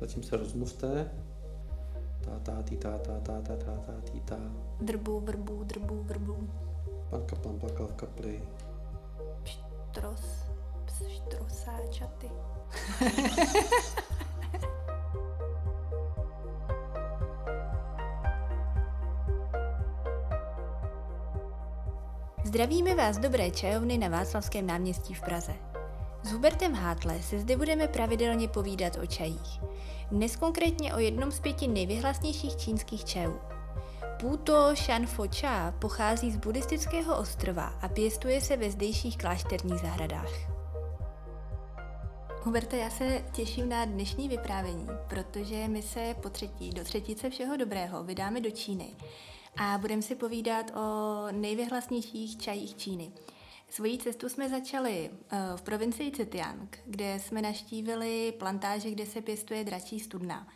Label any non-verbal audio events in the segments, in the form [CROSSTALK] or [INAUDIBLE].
Zatím se rozmluvte. Ta, ta, tí, ta, ta, ta, ta, ta, ta, tí, ta. Drbu, vrbu, drbu, vrbu. Pan kaplan plakal v kapli. Štros, štrosáčaty. Zdravíme vás dobré čajovny na Václavském náměstí v Praze. S Hubertem Hátle se zde budeme pravidelně povídat o čajích. Dnes konkrétně o jednom z pěti nejvyhlasnějších čínských čajů. Puto Shanfo Cha pochází z buddhistického ostrova a pěstuje se ve zdejších klášterních zahradách. Huberte, já se těším na dnešní vyprávění, protože my se po třetí, do třetice všeho dobrého vydáme do Číny a budeme si povídat o nejvyhlasnějších čajích Číny. Svojí cestu jsme začali eh, v provincii Zhejiang, kde jsme naštívili plantáže, kde se pěstuje dračí studna.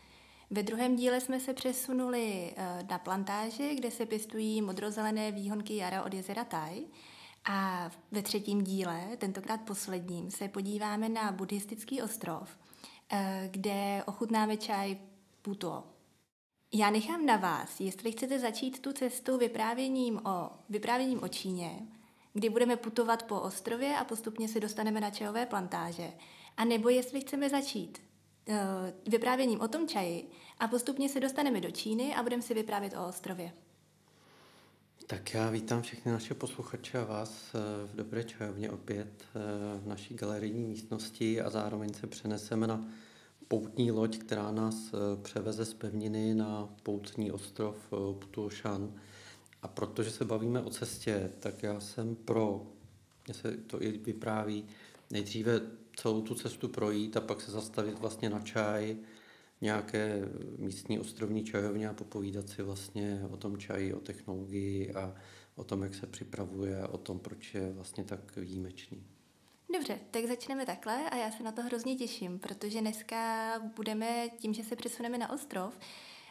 Ve druhém díle jsme se přesunuli eh, na plantáže, kde se pěstují modrozelené výhonky jara od jezera Tai. A ve třetím díle, tentokrát posledním, se podíváme na buddhistický ostrov, eh, kde ochutnáme čaj Puto. Já nechám na vás, jestli chcete začít tu cestu vyprávěním o, vyprávěním o Číně, kdy budeme putovat po ostrově a postupně se dostaneme na čajové plantáže, a nebo jestli chceme začít uh, vyprávěním o tom čaji a postupně se dostaneme do Číny a budeme si vyprávět o ostrově. Tak já vítám všechny naše posluchače a vás eh, v Dobré čajovně opět eh, v naší galerijní místnosti a zároveň se přeneseme na poutní loď, která nás převeze z pevniny na poutní ostrov Putuoshan. A protože se bavíme o cestě, tak já jsem pro, mě se to i vypráví, nejdříve celou tu cestu projít a pak se zastavit vlastně na čaj, nějaké místní ostrovní čajovně a popovídat si vlastně o tom čaji, o technologii a o tom, jak se připravuje o tom, proč je vlastně tak výjimečný. Dobře, tak začneme takhle a já se na to hrozně těším, protože dneska budeme, tím, že se přesuneme na ostrov,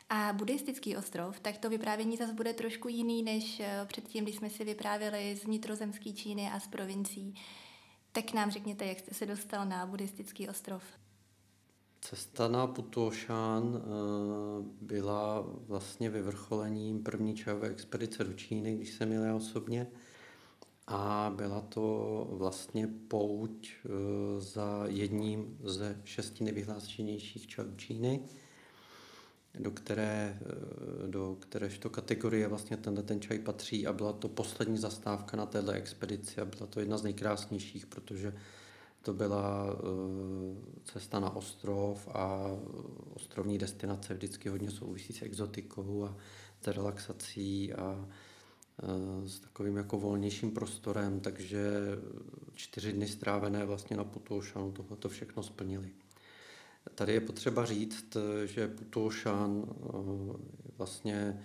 a buddhistický ostrov, tak to vyprávění zase bude trošku jiný, než eh, předtím, když jsme si vyprávěli z vnitrozemské Číny a z provincií. Tak nám řekněte, jak jste se dostal na buddhistický ostrov. Cesta na Putuoshan eh, byla vlastně vyvrcholením první čajové expedice do Číny, když jsem jel osobně. A byla to vlastně pouť eh, za jedním ze šesti nevyhlášenějších čajů Číny do které, eh, do kteréžto kategorie vlastně tenhle ten čaj patří a byla to poslední zastávka na této expedici a byla to jedna z nejkrásnějších, protože to byla eh, cesta na ostrov a ostrovní destinace vždycky hodně souvisí s exotikou a s relaxací a eh, s takovým jako volnějším prostorem, takže čtyři dny strávené vlastně na Putoušanu tohle to všechno splnili. Tady je potřeba říct, že Putoshan je eh, vlastně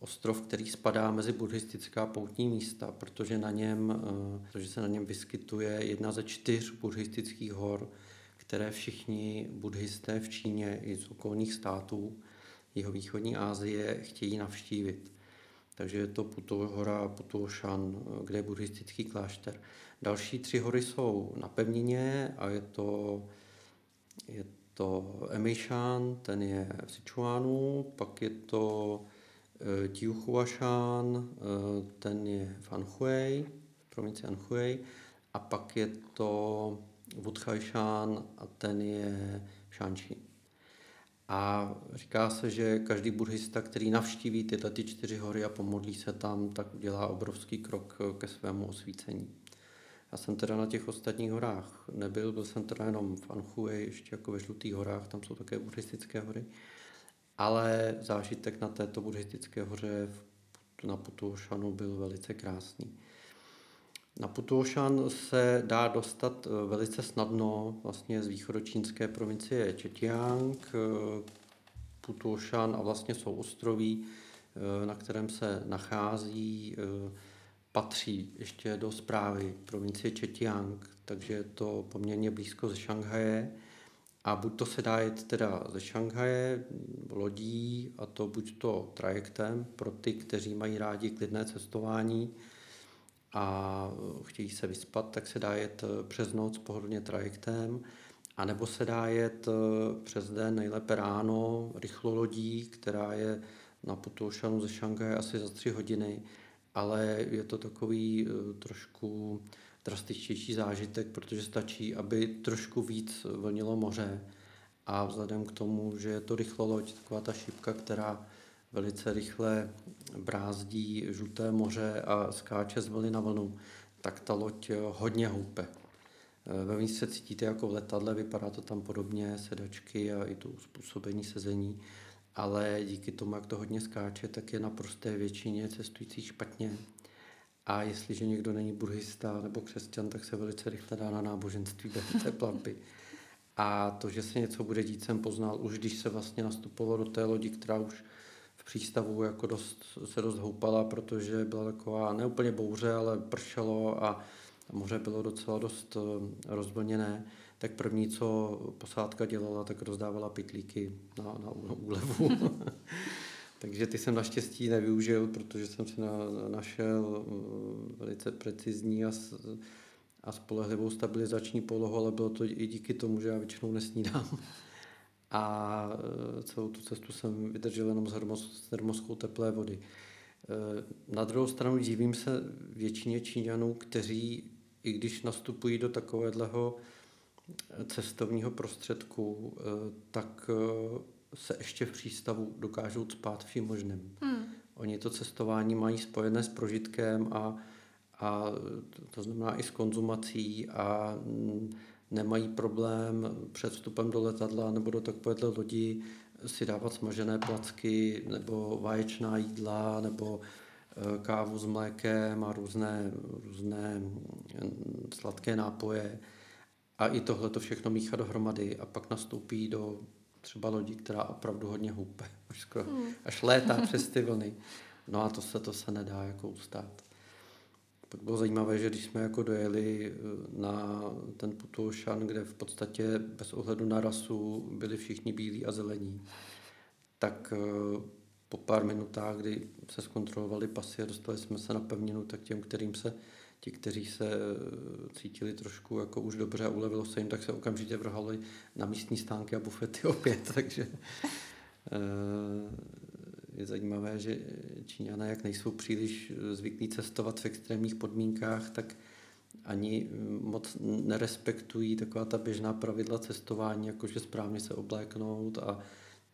ostrov, který spadá mezi buddhistická poutní místa, protože, na něm, eh, protože se na něm vyskytuje jedna ze čtyř buddhistických hor, které všichni buddhisté v Číně i z okolních států jihovýchodní Asie chtějí navštívit. Takže je to Puto, hora Putoshan, eh, kde je buddhistický klášter. Další tři hory jsou na pevnině a je to, je to Emeishan, ten je v Sichuanu, pak je to uh, Tiuhuashan, uh, ten je v Anhui, v provinci Anhui, a pak je to Wudhaishan a ten je v Shanxi. A říká se, že každý buddhista, který navštíví tyhle ty čtyři hory a pomodlí se tam, tak udělá obrovský krok ke svému osvícení. Jsem teda na těch ostatních horách nebyl, byl jsem teda jenom v Anhui, ještě jako ve Žlutých horách, tam jsou také buddhistické hory. Ale zážitek na této buddhistické hoře na Putuošanu byl velice krásný. Na Putuošan se dá dostat eh, velice snadno vlastně z východočínské provincie Četiang, eh, Putuošan a vlastně jsou ostroví, eh, na kterém se nachází patří ještě do zprávy provincie Četiang, takže je to poměrně blízko ze Šanghaje. A buď to se dá jet teda ze Šanghaje lodí, a to buď to trajektem pro ty, kteří mají rádi klidné cestování a chtějí se vyspat, tak se dá jet přes noc pohodlně trajektem. A nebo se dá jet eh, přes den, nejlépe ráno, rychlolodí, která je na Putoušanu ze Šangaje asi za tři hodiny, ale je to takový eh, trošku drastičtější zážitek, protože stačí, aby trošku víc vlnilo moře a vzhledem k tomu, že je to rychloloď, taková ta šipka, která velice rychle brázdí žluté moře a skáče z vlny na vlnu, tak ta loď hodně houpe. Vevnitř se cítíte jako v letadle, vypadá to tam podobně, sedačky a i to uspůsobení sezení, ale díky tomu, jak to hodně skáče, tak je na prosté většině cestujících špatně. A jestliže někdo není buddhista nebo křesťan, tak se velice rychle dá na náboženství během té plavby. A to, že se něco bude dít, jsem poznal už, když se vlastně nastupovalo do té lodi, která už v přístavu jako dost, se dost houpala, protože byla taková neúplně bouře, ale pršelo a moře bylo docela dost eh, rozvlněné, tak první, co posádka dělala, tak rozdávala pitlíky na, na úlevu. [LAUGHS] Takže ty jsem naštěstí nevyužil, protože jsem si na, našel eh, velice precizní a, a spolehlivou stabilizační polohu, ale bylo to i díky tomu, že já většinou nesnídám. A eh, celou tu cestu jsem vydržel jenom s termoskou teplé vody. Na druhou stranu divím se většině Číňanů, kteří i když nastupují do takového cestovního prostředku, eh, tak eh, se ještě v přístavu dokážou spát vším možným. Hmm. Oni to cestování mají spojené s prožitkem a, a to znamená i s konzumací a nemají problém před vstupem do letadla nebo do takovéhle lodi si dávat smažené placky nebo vaječná jídla nebo Eh, kávu s mlékem a různé, různé sladké nápoje. A i tohle to všechno míchat dohromady a pak nastoupí do třeba lodi, která opravdu hodně houpe, [LAUGHS] až, skoro, hmm. až létá přes ty vlny. No a to se, to se nedá jako ustát. Pak bylo zajímavé, že když jsme jako dojeli eh, na ten Putuošan, kde v podstatě bez ohledu na rasu byli všichni bílí a zelení, tak eh, po pár minutách, kdy se zkontrolovali pasy a dostali jsme se na pevninu, tak těm, kterým se, ti, kteří se eh, cítili trošku jako už dobře a ulevilo se jim, tak se okamžitě vrhali na místní stánky a bufety [LAUGHS] opět, takže eh, je zajímavé, že Číňané, jak nejsou příliš zvyklí cestovat v extrémních podmínkách, tak ani moc nerespektují taková ta běžná pravidla cestování, jakože správně se obléknout a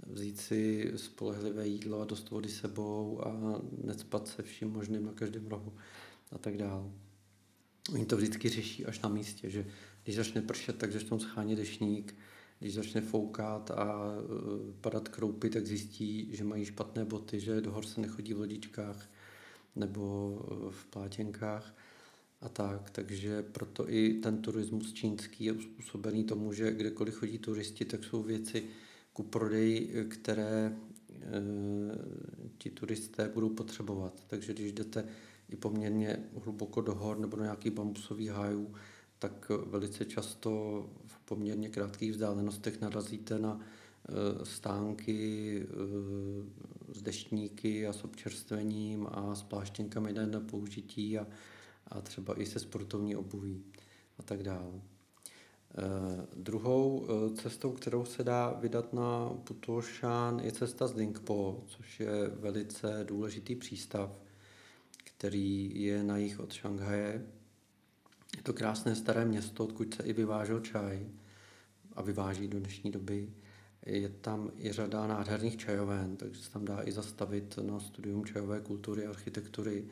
vzít si spolehlivé jídlo a dost vody sebou a necpat se vším možným na každém rohu a tak dále. Oni to vždycky řeší až na místě, že když začne pršet, tak začnou schánit dešník, když začne foukat a e, padat kroupy, tak zjistí, že mají špatné boty, že do hor se nechodí v lodičkách nebo e, v plátěnkách a tak. Takže proto i ten turismus čínský je uspůsobený tomu, že kdekoliv chodí turisti, tak jsou věci, ku prodeji, které e, ti turisté budou potřebovat. Takže když jdete i poměrně hluboko do hor nebo do nějakých bambusových hájů, tak velice často v poměrně krátkých vzdálenostech narazíte na e, stánky e, s deštníky a s občerstvením a s pláštěnkami na použití a, a třeba i se sportovní obuví a tak dále. Eh, druhou eh, cestou, kterou se dá vydat na Putošán, je cesta z Dingpo, což je velice důležitý přístav, který je na jih od Šanghaje. Je to krásné staré město, odkud se i vyvážel čaj a vyváží do dnešní doby. Je tam i řada nádherných čajoven, takže se tam dá i zastavit na studium čajové kultury a architektury.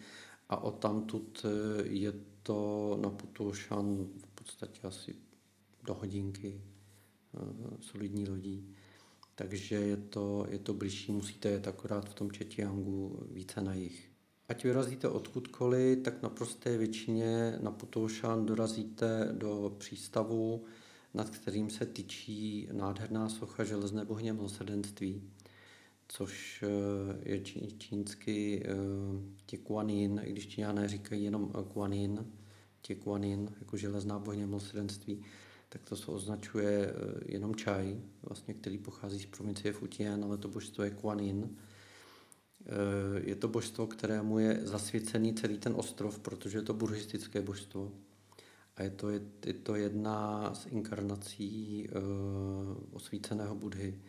A od tamtud eh, je to na Putošan v podstatě asi do hodinky eh, solidní lodí. Takže je to, je to blížší, musíte jet akorát v tom Četiangu více na jich. Ať vyrazíte odkudkoliv, tak na prosté většině na Putoušan dorazíte do přístavu, nad kterým se tyčí nádherná socha železné bohně milosrdenství, což eh, je čínsky eh, Tikuanin, i když Číňané říkají jenom Kuanin, Tikuanin, jako železná bohně milosrdenství, tak to se označuje eh, jenom čaj, vlastně, který pochází z provincie Fujian, ale to božstvo je Kuan Yin. Eh, je to božstvo, kterému je zasvěcený celý ten ostrov, protože je to buddhistické božstvo. a je to, je, je to jedna z inkarnací uh, osvíceného Budhy.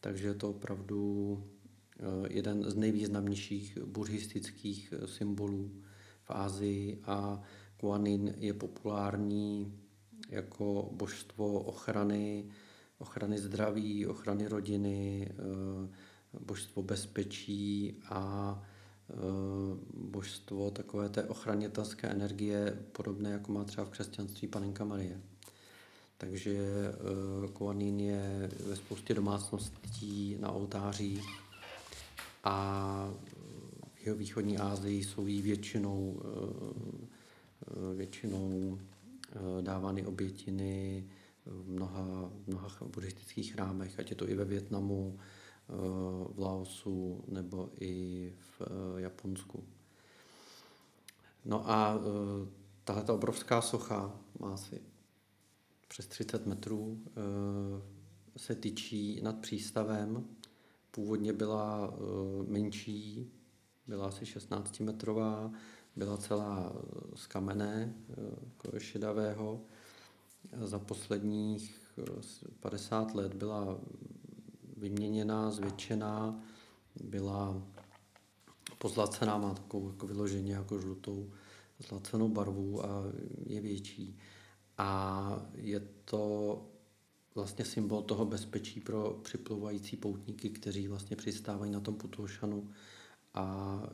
Takže je to opravdu uh, jeden z nejvýznamnějších buddhistických symbolů v Ázii a Kuanin je populární jako božstvo ochrany, ochrany zdraví, ochrany rodiny, uh, božstvo bezpečí a Eh, božstvo takové té ochranětelské energie, podobné jako má třeba v křesťanství panenka Marie. Takže eh, Kuanin je ve spoustě domácností na oltářích a v jeho východní Asii jsou jí většinou, eh, většinou dávány obětiny v mnoha, mnoha buddhistických chrámech, ať je to i ve Větnamu, v Laosu nebo i v eh, Japonsku. No a eh, tahle obrovská socha má asi přes 30 metrů, eh, se tyčí nad přístavem. Původně byla menší, byla asi 16 metrová, byla celá z kamene, jako šedavého. Za posledních 50 let byla vyměněná, zvětšená, byla pozlacená, má takovou jako vyloženě jako žlutou zlacenou barvu a je větší. A je to vlastně symbol toho bezpečí pro připlouvající poutníky, kteří vlastně přistávají na tom Putošanu a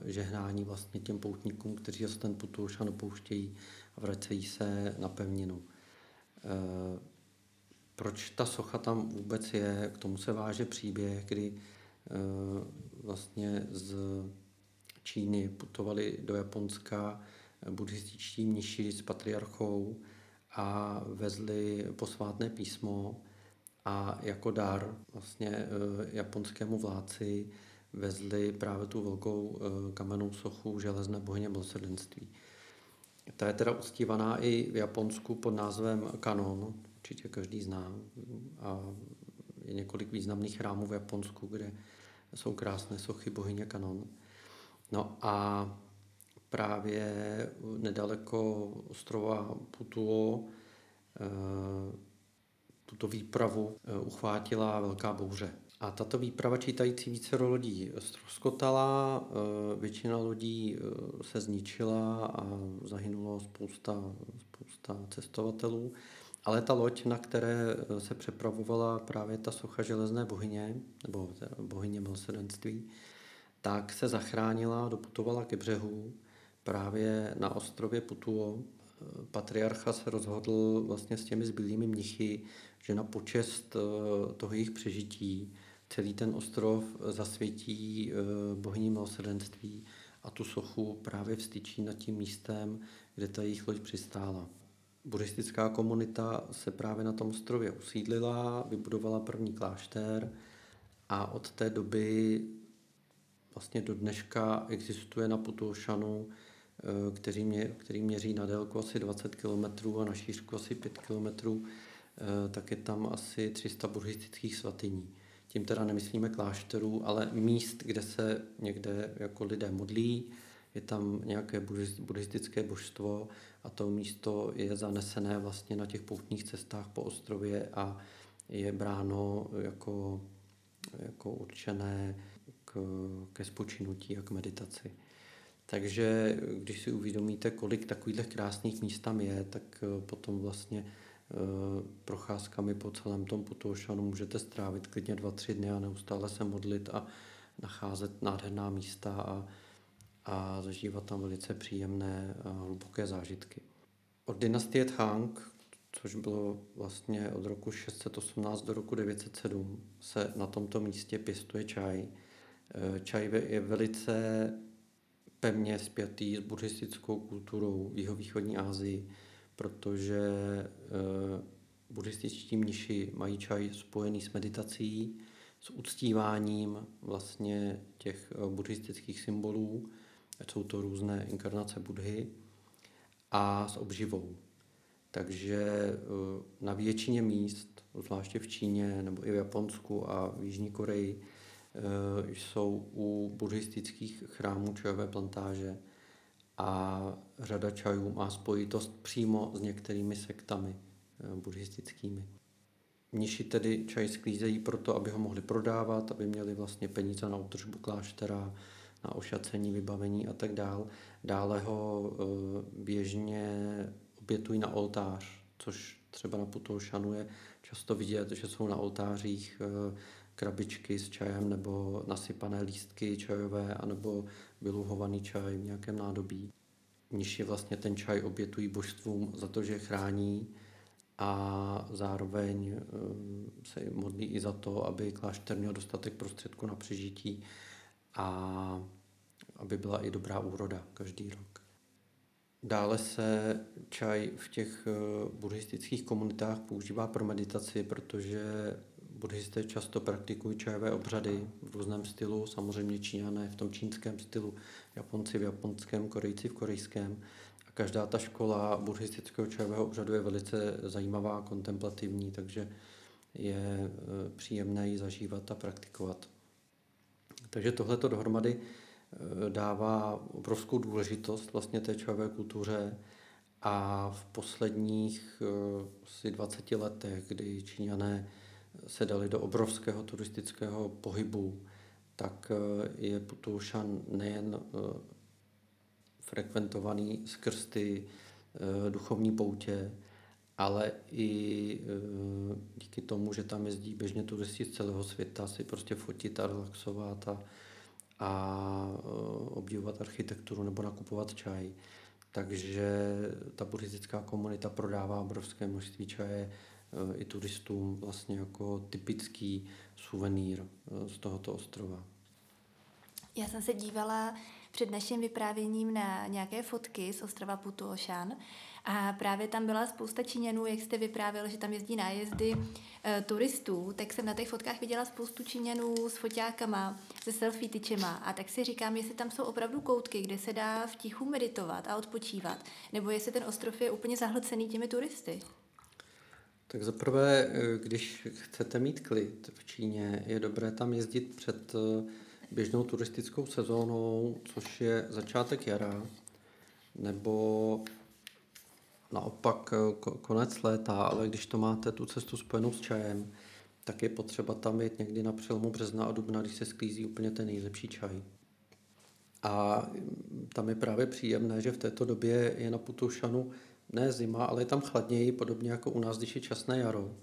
žehnání vlastně těm poutníkům, kteří se ten Putošan opouštějí a vracejí se na pevninu. Eh, proč ta socha tam vůbec je, k tomu se váže příběh, kdy eh, vlastně z Číny putovali do Japonska buddhističtí mniši s patriarchou a vezli posvátné písmo a jako dar vlastně eh, japonskému vládci vezli právě tu velkou eh, kamennou sochu železné bohyně milosrdenství. Ta je teda uctívaná i v Japonsku pod názvem Kanon, určitě každý zná. A je několik významných chrámů v Japonsku, kde jsou krásné sochy bohyně Kanon. No a právě nedaleko ostrova Putuo eh, tuto výpravu eh, uchvátila velká bouře. A tato výprava čítající více lodí ztroskotala, eh, většina lodí se zničila a zahynulo spousta, spousta cestovatelů. Ale ta loď, na které eh, se přepravovala právě ta socha železné bohyně, nebo bohyně milosrdenství, tak se zachránila, doputovala ke břehu právě na ostrově Putuo. Eh, patriarcha se rozhodl vlastně s těmi zbylými mnichy, že na počest eh, toho jejich přežití celý ten ostrov zasvětí bohyni milosrdenství a tu sochu právě vstyčí nad tím místem, kde ta jejich loď přistála buddhistická komunita se právě na tom ostrově usídlila, vybudovala první klášter a od té doby vlastně do dneška existuje na Putuošanu, eh, který, mě, který měří na délku asi 20 km a na šířku asi 5 km, eh, tak je tam asi 300 buddhistických svatyní. Tím teda nemyslíme klášterů, ale míst, kde se někde jako lidé modlí, je tam nějaké buddhistické božstvo a to místo je zanesené vlastně na těch poutních cestách po ostrově a je bráno jako, jako určené k, ke spočinutí a k meditaci. Takže když si uvědomíte, kolik takových krásných míst tam je, tak eh, potom vlastně eh, procházkami po celém tom Putošanu můžete strávit klidně dva, tři dny a neustále se modlit a nacházet nádherná místa a, a zažívat tam velice příjemné a hluboké zážitky. Od dynastie Tang, což bylo vlastně od roku 618 do roku 907, se na tomto místě pěstuje čaj. Eh, čaj je velice pevně spjatý s buddhistickou kulturou v jihovýchodní Asii, protože eh, buddhističtí mniši mají čaj spojený s meditací, s uctíváním vlastně těch eh, buddhistických symbolů, jsou to různé inkarnace Budhy, a s obživou. Takže eh, na většině míst, zvláště v Číně nebo i v Japonsku a v Jižní Koreji, eh, jsou u buddhistických chrámů čajové plantáže a řada čajů má spojitost přímo s některými sektami eh, buddhistickými. Mniši tedy čaj sklízejí proto, aby ho mohli prodávat, aby měli vlastně peníze na údržbu kláštera, na ošacení, vybavení a tak dál. Dále ho eh, běžně obětují na oltář, což třeba na Putoušanu je často vidět, že jsou na oltářích eh, krabičky s čajem nebo nasypané lístky čajové anebo vyluhovaný čaj v nějakém nádobí. Mniši vlastně ten čaj obětují božstvům za to, že chrání a zároveň eh, se modlí i za to, aby klášter měl dostatek prostředků na přežití a aby byla i dobrá úroda každý rok. Dále se čaj v těch eh, buddhistických komunitách používá pro meditaci, protože buddhisté často praktikují čajové obřady v různém stylu, samozřejmě Číňané v tom čínském stylu, Japonci v japonském, Korejci v korejském. A každá ta škola buddhistického čajového obřadu je velice zajímavá, kontemplativní, takže je e, příjemné ji zažívat a praktikovat. Takže tohle to dohromady e, dává obrovskou důležitost vlastně té čajové kultuře a v posledních e, asi 20 letech, kdy Číňané se dali do obrovského turistického pohybu, tak je Putoušan nejen frekventovaný skrz ty duchovní poutě, ale i uh, díky tomu, že tam jezdí běžně turisti z celého světa si prostě fotit a relaxovat a, a uh, obdivovat architekturu nebo nakupovat čaj. Takže ta buddhistická komunita prodává obrovské množství čaje i turistům vlastně jako typický suvenýr z tohoto ostrova. Já jsem se dívala před naším vyprávěním na nějaké fotky z ostrova Putuošan a právě tam byla spousta Číňanů, jak jste vyprávěl, že tam jezdí nájezdy e, turistů, tak jsem na těch fotkách viděla spoustu Číňanů s foťákama, se selfie tyčema a tak si říkám, jestli tam jsou opravdu koutky, kde se dá v tichu meditovat a odpočívat, nebo jestli ten ostrov je úplně zahlcený těmi turisty. Tak zaprvé, eh, když chcete mít klid v Číně, je dobré tam jezdit před eh, běžnou turistickou sezónou, což je začátek jara, nebo naopak eh, konec léta, ale když to máte tu cestu spojenou s čajem, tak je potřeba tam jít někdy na přelomu března a dubna, když se sklízí úplně ten nejlepší čaj. A mm, tam je právě příjemné, že v této době je na Putušanu ne zima, ale je tam chladněji, podobně jako u nás, když je časné jaro.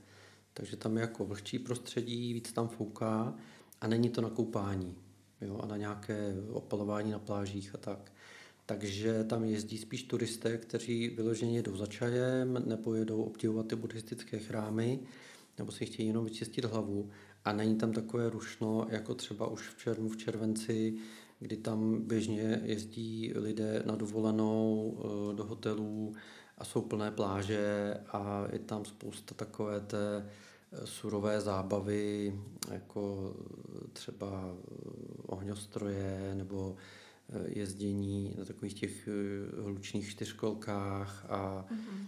Takže tam je jako vlhčí prostředí, víc tam fouká a není to na koupání jo, a na nějaké opalování na plážích a tak. Takže tam jezdí spíš turisté, kteří vyloženě jdou za čajem, nebo jedou obdivovat ty buddhistické chrámy, nebo si chtějí jenom vyčistit hlavu. A není tam takové rušno, jako třeba už v červnu, v červenci, kdy tam běžně jezdí lidé na dovolenou eh, do hotelů a jsou plné pláže a je tam spousta takové té surové zábavy, jako třeba ohňostroje nebo eh, jezdění na takových těch eh, hlučných čtyřkolkách a mm-hmm.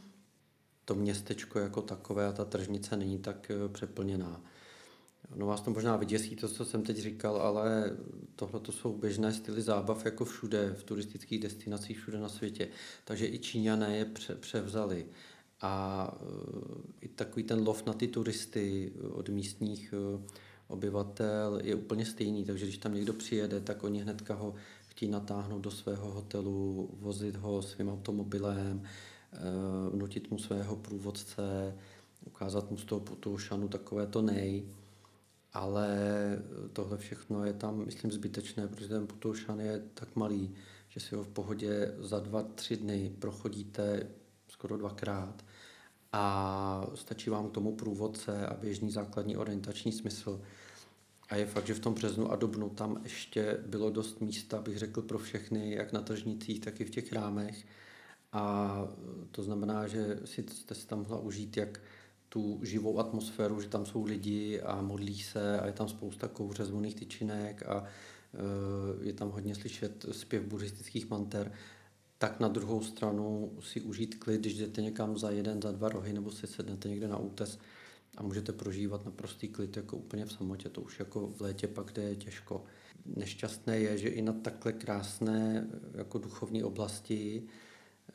to městečko jako takové a ta tržnice není tak eh, přeplněná. No vás to možná vyděsí, to, co jsem teď říkal, ale tohle to jsou běžné styly zábav jako všude, v turistických destinacích všude na světě. Takže i Číňané je pře- převzali. A i takový ten lov na ty turisty od místních obyvatel je úplně stejný, takže když tam někdo přijede, tak oni hnedka ho chtějí natáhnout do svého hotelu, vozit ho svým automobilem, eh, nutit mu svého průvodce, ukázat mu z toho Putoušanu takové to nej. Ale tohle všechno je tam, myslím, zbytečné, protože ten Putoušan je tak malý, že si ho v pohodě za dva, tři dny prochodíte skoro dvakrát a stačí vám k tomu průvodce a běžný základní orientační smysl. A je fakt, že v tom březnu a dubnu tam ještě bylo dost místa, bych řekl, pro všechny, jak na tržnicích, tak i v těch rámech. A to znamená, že si jste si tam mohla užít jak tu živou atmosféru, že tam jsou lidi a modlí se a je tam spousta kouře zvoných tyčinek a e, je tam hodně slyšet zpěv buddhistických manter, tak na druhou stranu si užít klid, když jdete někam za jeden, za dva rohy nebo si sednete někde na útes a můžete prožívat naprostý klid jako úplně v samotě. To už jako v létě pak jde těžko. Nešťastné je, že i na takhle krásné jako duchovní oblasti eh,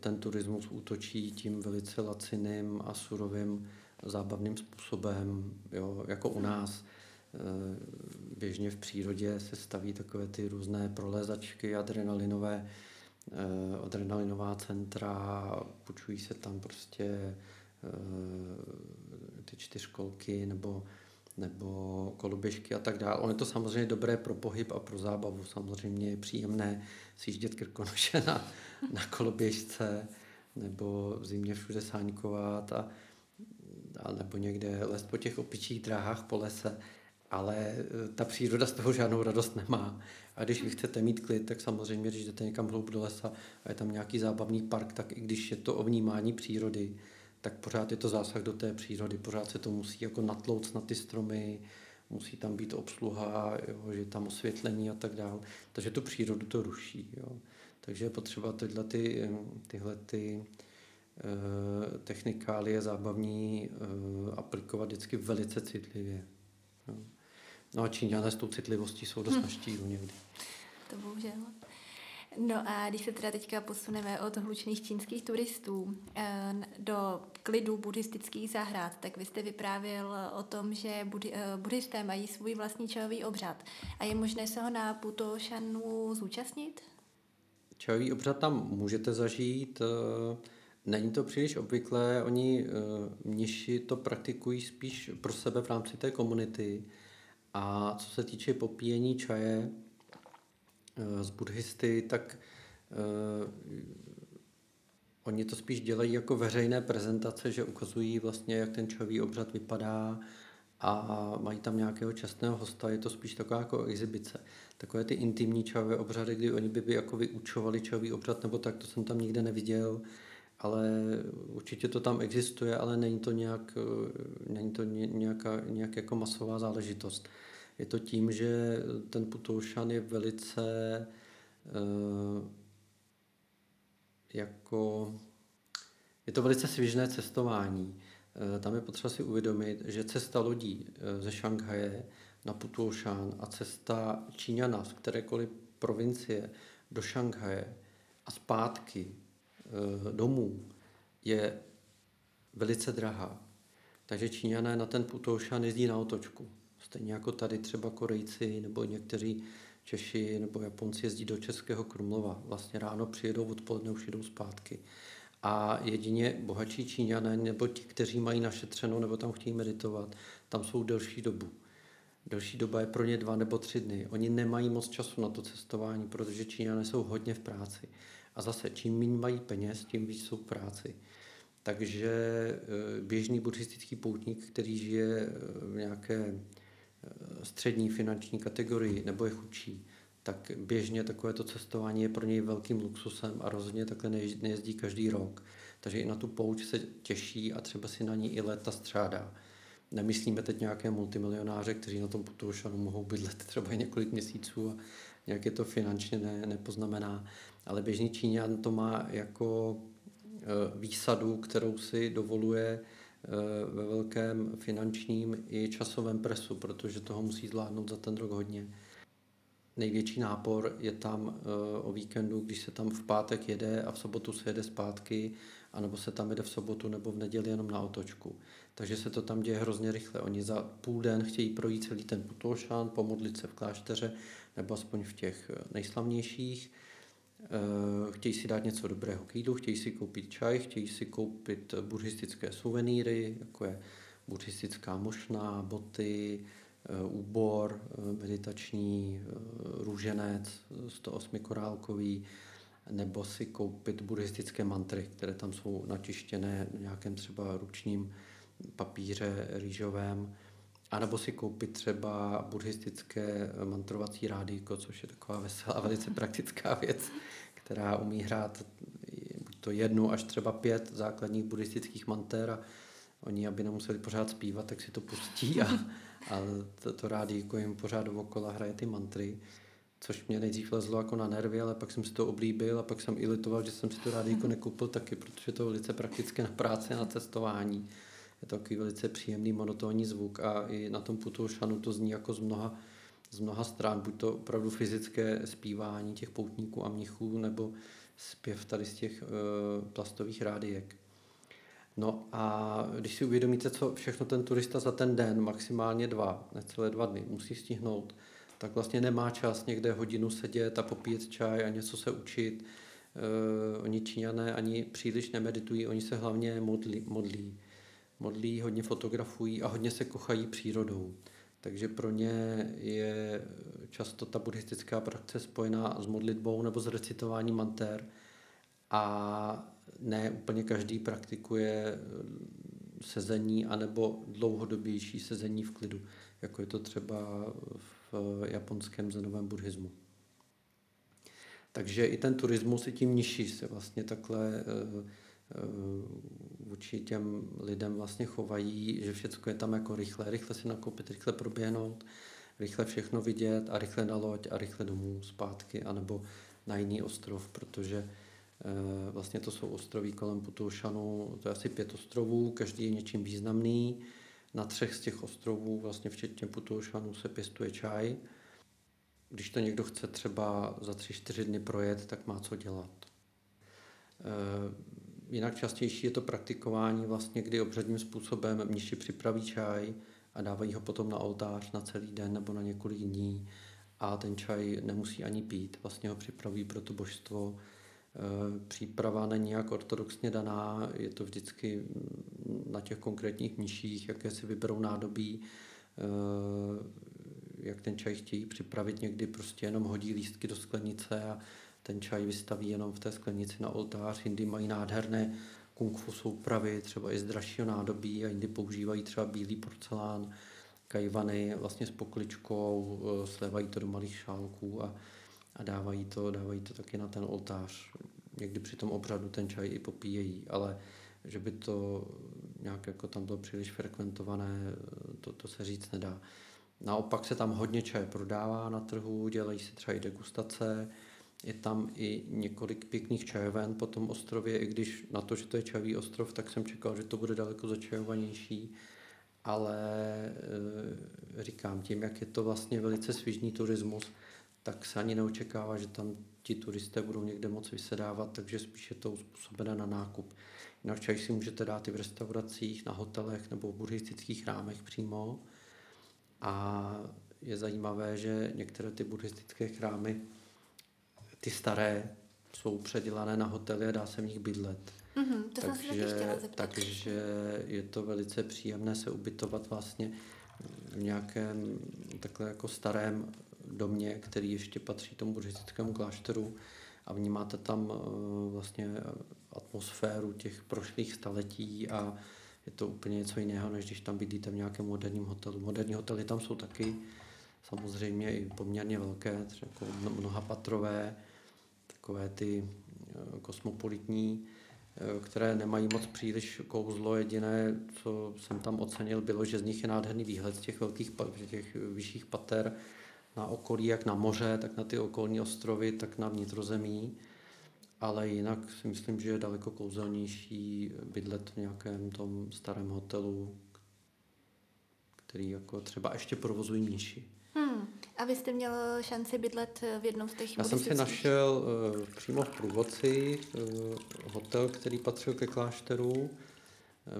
ten turismus útočí tím velice laciným a surovým zábavným způsobem, jo, jako u nás. Eh, běžně v přírodě se staví takové ty různé prolézačky adrenalinové, eh, adrenalinová centra, půjčují se tam prostě ty čtyřkolky nebo, nebo koloběžky a tak dále. On je to samozřejmě dobré pro pohyb a pro zábavu. Samozřejmě je příjemné sjíždět krkonoše [LAUGHS] na, na koloběžce nebo v zimě všude sáňkovat a, a nebo někde lézt po těch opičích dráhách po lese, ale e, ta příroda z toho žádnou radost nemá. A když vy chcete mít klid, tak samozřejmě, když jdete někam hloub do lesa a je tam nějaký zábavný park, tak i když je to o vnímání přírody, tak pořád je to zásah do té přírody, pořád se to musí jako natlouc na ty stromy, musí tam být obsluha, jo, že tam osvětlení a tak dále. Takže tu přírodu to ruší. Jo. Takže je potřeba tyhle, ty, tyhle ty, uh, technikálie zábavní uh, aplikovat vždycky velice citlivě. Jo. No a Číňané s tou citlivostí jsou dost hm. na štíru někdy. To bohužel. No a když se teda teďka posuneme od hlučných čínských turistů eh, do klidu buddhistických zahrad, tak vy jste vyprávěl o tom, že eh, buddhisté mají svůj vlastní čajový obřad. A je možné se ho na Putošanu zúčastnit? Čajový obřad tam můžete zažít. Eh, není to příliš obvyklé, oni mniši to praktikují spíš pro sebe v rámci té komunity. A co se týče popíjení čaje, Eh, z buddhisty, tak oni to spíš dělají jako veřejné prezentace, že ukazují vlastně, jak ten čový obřad vypadá a mají tam nějakého čestného hosta, je to spíš taková jako exibice. Takové ty intimní čajové obřady, kdy oni by, by jako vyučovali čajový obřad, nebo tak, to jsem tam nikde neviděl, ale určitě to tam existuje, ale není to nějak, eh, není to nějaká, nějak jako masová záležitost. Je to tím, že ten Putoušan je velice uh, jako je to velice svižné cestování. Uh, tam je potřeba si uvědomit, že cesta lodí uh, ze Šanghaje na Putoušan a cesta Číňana z kterékoliv provincie do Šanghaje a zpátky domů je velice drahá. Takže Číňané na ten Putoušan jezdí na otočku. Stejně jako tady třeba Korejci nebo někteří Češi nebo Japonci jezdí do Českého Krumlova. Vlastně ráno přijedou, odpoledne už jedou zpátky. A jedině bohatší Číňané nebo ti, kteří mají našetřeno nebo tam chtějí meditovat, tam jsou delší dobu. Delší doba je pro ně dva nebo tři dny. Oni nemají moc času na to cestování, protože Číňané jsou hodně v práci. A zase, čím méně mají peněz, tím víc jsou v práci. Takže eh, běžný buddhistický poutník, který žije eh, v nějaké střední finanční kategorii nebo je chudší, tak běžně takovéto cestování je pro něj velkým luxusem a rozhodně takhle nejezdí každý rok. Takže i na tu pouč se těší a třeba si na ní i léta střádá. Nemyslíme teď nějaké multimilionáře, kteří na tom Putoušanu mohou bydlet [LAUGHS] třeba několik měsíců a nějak je to finančně ne, nepoznamená. Ale běžný Číňan to má jako e, výsadu, kterou si dovoluje Eh, ve velkém finančním i časovém presu, protože toho musí zvládnout za ten rok hodně. Největší nápor je tam eh, o víkendu, když se tam v pátek jede a v sobotu se jede zpátky, anebo se tam jede v sobotu nebo v neděli jenom na otočku. Takže se to tam děje hrozně rychle. Oni za půl den chtějí projít celý ten Putošán, pomodlit se v klášteře, nebo aspoň v těch eh, nejslavnějších Eh, chtějí si dát něco dobrého k jídlu, chtějí si koupit čaj, chtějí si koupit buddhistické suvenýry, jako je buddhistická mošna, boty, eh, úbor eh, meditační, růženec 108 korálkový, nebo si koupit buddhistické mantry, které tam jsou natištěné v nějakém třeba ručním papíře rýžovém, a nebo si koupit třeba buddhistické mantrovací rádíko, což je taková veselá, velice praktická věc, která umí hrát to jednu až třeba pět základních buddhistických manter a oni, aby nemuseli pořád zpívat, tak si to pustí a, a to, to rádíko jim pořád dookola hraje ty mantry což mě nejdřív lezlo jako na nervy, ale pak jsem si to oblíbil a pak jsem i litoval, že jsem si to rádíko nekoupil taky, protože to je velice praktické na práci a na cestování. Je to takový velice příjemný monotónní zvuk a i na tom Putoušanu to zní jako z mnoha, z mnoha stran, buď to opravdu fyzické zpívání těch poutníků a mnichů, nebo zpěv tady z těch uh, plastových rádiek. No a když si uvědomíte, co všechno ten turista za ten den, maximálně dva, necelé dva dny, musí stihnout, tak vlastně nemá čas někde hodinu sedět a popíjet čaj a něco se učit. Uh, oni Číňané ani příliš nemeditují, oni se hlavně modlí, modlí. Modlí, hodně fotografují a hodně se kochají přírodou. Takže pro ně je často ta buddhistická praxe spojená s modlitbou nebo s recitováním manter a ne úplně každý praktikuje sezení anebo dlouhodobější sezení v klidu, jako je to třeba v japonském zenovém buddhismu. Takže i ten turismus, i tím nižší se vlastně takhle eh, vůči těm lidem vlastně chovají, že všechno je tam jako rychle, rychle si nakoupit, rychle proběhnout, rychle všechno vidět a rychle na loď a rychle domů zpátky, anebo na jiný ostrov, protože Eh, vlastně to jsou ostroví kolem Putoušanu, to je asi pět ostrovů, každý je něčím významný. Na třech z těch ostrovů, vlastně včetně Putoušanu, se pěstuje čaj. Když to někdo chce třeba za tři, čtyři dny projet, tak má co dělat. Jinak častější je to praktikování, vlastně, kdy obřadním způsobem mniši připraví čaj a dávají ho potom na oltář na celý den nebo na několik dní a ten čaj nemusí ani pít, vlastně ho připraví pro to božstvo. Eh, příprava není nějak ortodoxně daná, je to vždycky na těch konkrétních mniších, jaké si vyberou nádobí, eh, jak ten čaj chtějí připravit, někdy prostě jenom hodí lístky do sklenice a ten čaj vystaví jenom v té sklenici na oltář, jindy mají nádherné kung fu soupravy, třeba i z dražšího nádobí a jindy používají třeba bílý porcelán, kajvany vlastně s pokličkou, eh, slévají to do malých šálků a a dávají to, dávají to taky na ten oltář. Někdy při tom obřadu ten čaj i popíjejí, ale že by to nějak jako tam bylo příliš frekventované, to, to se říct nedá. Naopak se tam hodně čaje prodává na trhu, dělají se třeba i degustace, je tam i několik pěkných čajoven po tom ostrově, i když na to, že to je čajový ostrov, tak jsem čekal, že to bude daleko začajovanější, ale e, říkám tím, jak je to vlastně velice svižný turismus, tak se ani neočekává, že tam ti turisté budou někde moc vysedávat, takže spíš je to uspůsobené na nákup. Jinak čaj si můžete dát i v restauracích, na hotelech nebo v buddhistických chrámech přímo. A je zajímavé, že některé ty buddhistické chrámy, ty staré, jsou předělané na hotely a dá se v nich bydlet. Mm-hmm, to takže, jsem. Takže je to velice příjemné se ubytovat vlastně v nějakém takhle jako starém domě, který ještě patří tomu buddhistickému klášteru a vnímáte tam eh, vlastně atmosféru těch prošlých staletí a je to úplně něco jiného, než když tam bydlíte v nějakém moderním hotelu. Moderní hotely tam jsou taky samozřejmě i poměrně velké, třeba jako mnoha patrové, takové ty eh, kosmopolitní, eh, které nemají moc příliš kouzlo. Jediné, co jsem tam ocenil, bylo, že z nich je nádherný výhled z těch velkých, těch vyšších pater, na okolí, jak na moře, tak na ty okolní ostrovy, tak na vnitrozemí. Ale jinak si myslím, že je daleko kouzelnější bydlet v nějakém tom starém hotelu, který jako třeba ještě provozují nižší. Hmm. A vy jste měl šanci bydlet v jednom z těch Já jsem si našel uh, přímo v průvodci uh, hotel, který patřil ke klášteru. Uh,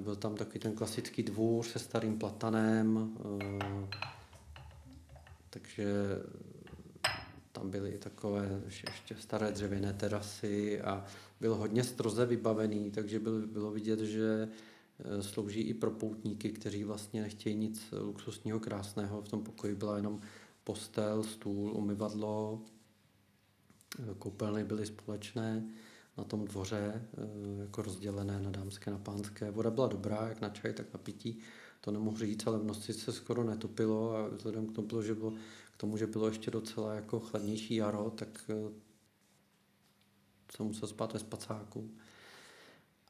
byl tam taky ten klasický dvůr se starým platanem. Uh, takže tam byly takové ještě staré dřevěné terasy a byl hodně stroze vybavený, takže byl, bylo vidět, že slouží i pro poutníky, kteří vlastně nechtějí nic luxusního, krásného. V tom pokoji byla jenom postel, stůl, umyvadlo, e, koupelny byly společné na tom dvoře, e, jako rozdělené na dámské, na pánské. Voda byla dobrá, jak na čaj, tak na pití to nemohu říct, ale v noci se skoro netopilo a vzhledem k tomu, že bylo, k tomu, že bylo ještě docela jako chladnější jaro, tak eh, jsem musel spát ve spacáku.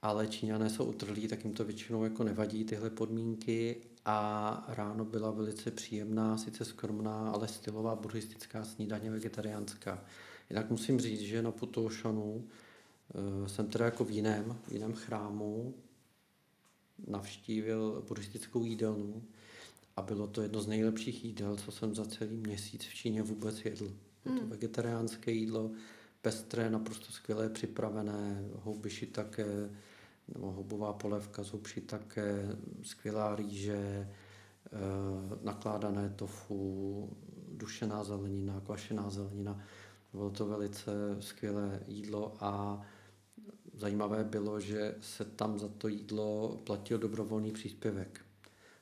Ale Číňané jsou utrlí, tak jim to většinou jako nevadí tyhle podmínky a ráno byla velice příjemná, sice skromná, ale stylová buddhistická snídaně vegetariánská. Jinak musím říct, že na Putoušanu uh, jsem teda jako v jiném, v jiném chrámu, navštívil buddhistickou jídelnu a bylo to jedno z nejlepších jídel, co jsem za celý měsíc v Číně vůbec jedl. Bylo to Hmm. vegetariánské jídlo, pestré, naprosto skvělé připravené, houby také, nebo houbová polévka z hub také, skvělá rýže, eh, nakládané tofu, dušená zelenina, kvašená zelenina. Bylo to velice skvělé jídlo a zajímavé bylo, že se tam za to jídlo platil dobrovolný příspěvek.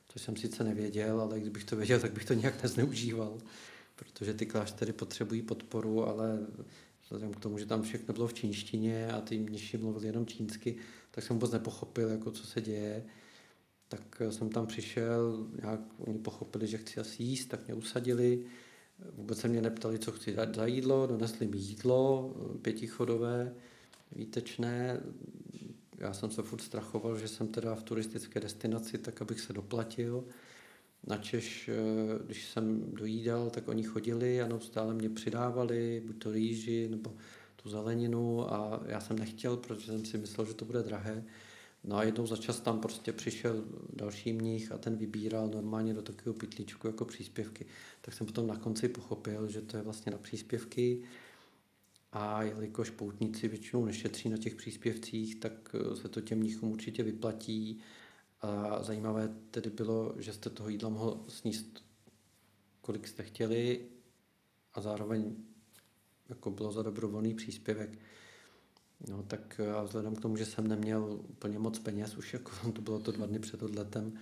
Což jsem sice nevěděl, ale kdybych to věděl, tak bych to nějak nezneužíval, protože ty kláštery potřebují podporu, ale vzhledem k tomu, že tam všechno bylo v čínštině a ty mniši mluvili jenom čínsky, tak jsem vůbec nepochopil, jako co se děje. Tak jsem tam přišel, nějak oni pochopili, že chci asi jíst, tak mě usadili. Vůbec se mě neptali, co chci dát za jídlo, donesli mi jídlo, pětichodové, výtečné. Já jsem se furt strachoval, že jsem teda v turistické destinaci, tak abych se doplatil. Načež, eh, když jsem dojídal, tak oni chodili a neustále mě přidávali, buď to rýži, nebo tu zeleninu a já jsem nechtěl, protože jsem si myslel, že to bude drahé. No a jednou za čas tam prostě přišel další mních a ten vybíral normálně do takového pytlíčku jako příspěvky. Tak jsem potom na konci pochopil, že to je vlastně na příspěvky a jelikož poutníci většinou nešetří na těch příspěvcích, tak eh, se to těm mnichům určitě vyplatí. A zajímavé tedy bylo, že jste toho jídla mohl sníst, kolik jste chtěli a zároveň jako bylo za dobrovolný příspěvek. No tak a vzhledem k tomu, že jsem neměl úplně moc peněz, už jako [LAUGHS] to bylo to dva dny před odletem,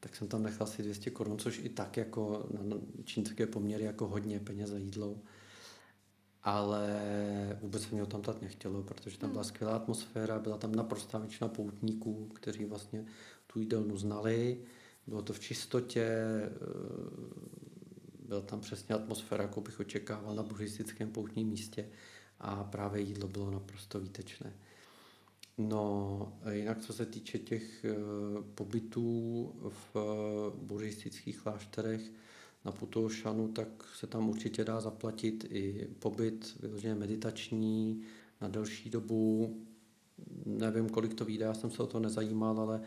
tak jsem tam nechal asi 200 korun, což i tak jako na čínské poměry jako hodně peněz za jídlo. Ale vůbec se mě tam tak nechtělo, protože tam byla skvělá atmosféra, byla tam naprostá většina poutníků, kteří vlastně tu jídelnu znali. Bylo to v čistotě, eh, byla tam přesně atmosféra, jako bych očekával na buddhistickém poutním místě a právě jídlo bylo naprosto výtečné. No, jinak co se týče těch eh, pobytů v eh, buddhistických klášterech na Putoušanu, tak se tam určitě dá zaplatit i pobyt vyloženě meditační na delší dobu. Nevím, kolik to vyjde, já jsem se o to nezajímal, ale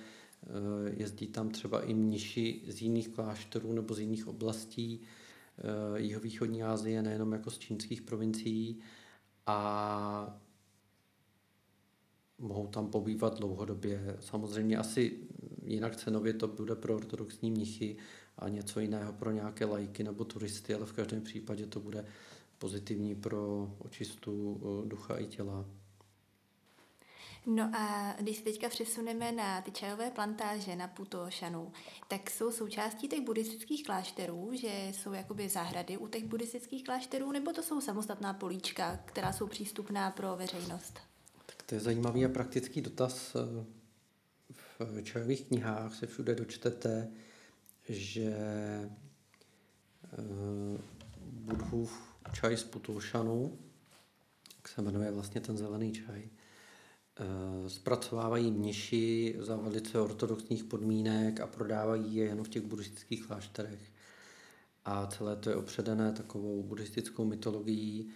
jezdí tam třeba i mniši z jiných klášterů nebo z jiných oblastí jihovýchodní Asie, nejenom jako z čínských provincií a mohou tam pobývat dlouhodobě. Samozřejmě asi jinak cenově to bude pro ortodoxní mnichy a něco jiného pro nějaké lajky nebo turisty, ale v každém případě to bude pozitivní pro očistu eh, ducha i těla. No a když se teďka přesuneme na ty čajové plantáže na Putošanu, tak jsou součástí těch buddhistických klášterů, že jsou jakoby zahrady u těch buddhistických klášterů, nebo to jsou samostatná políčka, která jsou přístupná pro veřejnost? Tak to je zajímavý a praktický dotaz. V čajových knihách se všude dočtete, že Budhův čaj z Putulšanu, jak se jmenuje vlastně ten zelený čaj, zpracovávají mniši za velice ortodoxních podmínek a prodávají je jenom v těch buddhistických klášterech. A celé to je opředené takovou buddhistickou mytologií.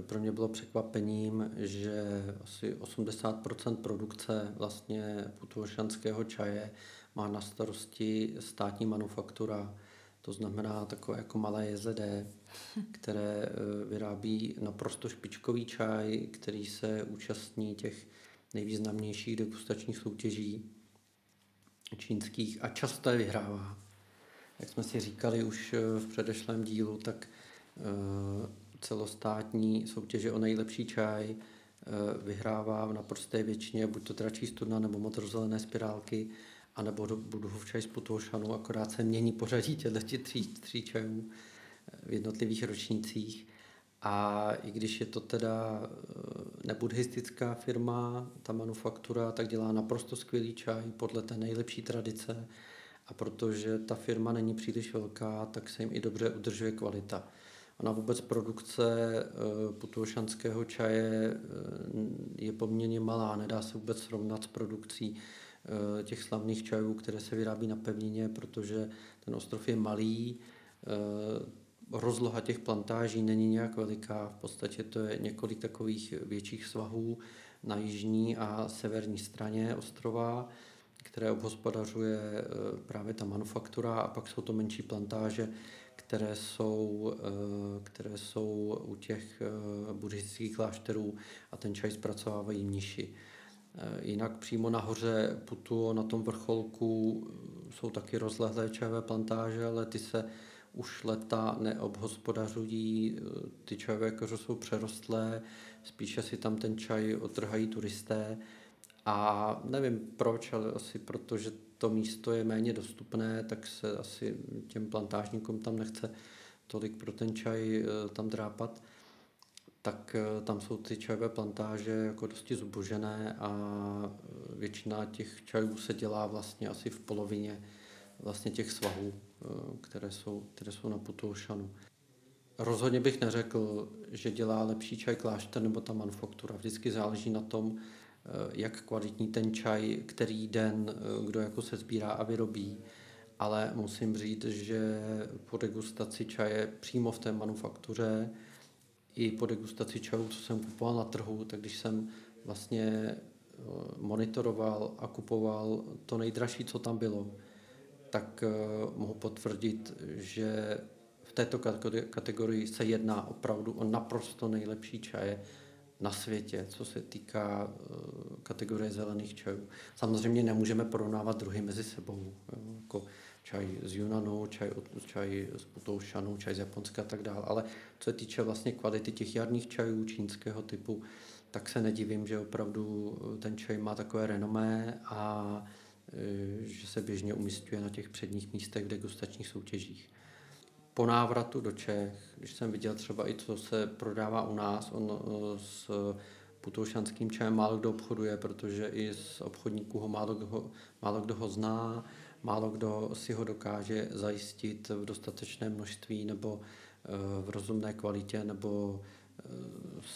Pro mě bylo překvapením, že asi 80% produkce vlastně putuošanského čaje má na starosti státní manufaktura, to znamená takové jako malé JZD, [LAUGHS] které vyrábí naprosto špičkový čaj, který se účastní těch nejvýznamnějších degustačních soutěží čínských a často je vyhrává. Jak jsme si říkali už v předešlém dílu, tak celostátní soutěže o nejlepší čaj vyhrává v naprosté většině buď to tračí studna nebo motorzelené spirálky, anebo Budhův čaj z Putošanu, akorát se mění pořadí těchto tří, tří čajů v jednotlivých ročnících. A i když je to teda nebuddhistická firma, ta manufaktura, tak dělá naprosto skvělý čaj podle té nejlepší tradice a protože ta firma není příliš velká, tak se jim i dobře udržuje kvalita. Ona vůbec produkce putošanského čaje je poměrně malá, nedá se vůbec srovnat s produkcí těch slavných čajů, které se vyrábí na pevnině, protože ten ostrov je malý, rozloha těch plantáží není nějak veliká, v podstatě to je několik takových větších svahů na jižní a severní straně ostrova které obhospodařuje eh, právě ta manufaktura a pak jsou to menší plantáže, které jsou, eh, které jsou u těch buddhistických klášterů a ten čaj zpracovávají mniši. Jinak přímo nahoře Putu, na tom vrcholku, jsou taky rozlehlé čajové plantáže, ale ty se už leta neobhospodařují, ty čajové koře jsou přerostlé, spíše si tam ten čaj otrhají turisté. A nevím proč, ale asi protože to místo je méně dostupné, tak se asi těm plantážníkům tam nechce tolik pro ten čaj eh, tam drápat, tak eh, tam jsou ty čajové plantáže jako dosti zubožené a eh, většina těch čajů se dělá vlastně asi v polovině vlastně těch svahů, které jsou, které jsou na Putoušanu. Rozhodně bych neřekl, že dělá lepší čaj klášter nebo ta manufaktura. Vždycky záleží na tom, eh, jak kvalitní ten čaj, který den, eh, kdo jako se sbírá a vyrobí. Ale musím říct, že po degustaci čaje přímo v té manufaktuře i po degustaci čajů, co jsem kupoval na trhu, tak když jsem vlastně eh, monitoroval a kupoval to nejdražší, co tam bylo, tak mohu potvrdit, že v této kategorii se jedná opravdu o naprosto nejlepší čaje na světě, co se týká eh, kategorie zelených čajů. Samozřejmě nemůžeme porovnávat druhy mezi sebou, jako čaj z Yunanu, čaj, čaj z Putoušanu, čaj z Japonska a tak dále, ale co se týče vlastně kvality těch jarních čajů čínského typu, tak se nedivím, že opravdu eh, ten čaj má takové renomé a eh, že se běžně umistuje na těch předních místech v degustačních soutěžích. Po návratu do Čech, když jsem viděl třeba i co se prodává u nás, on eh, s putoušanským čajem málo kdo obchoduje, protože i z obchodníků ho málo kdo, málo kdo ho zná, málo kdo si ho dokáže zajistit v dostatečné množství nebo eh, v rozumné kvalitě, nebo eh,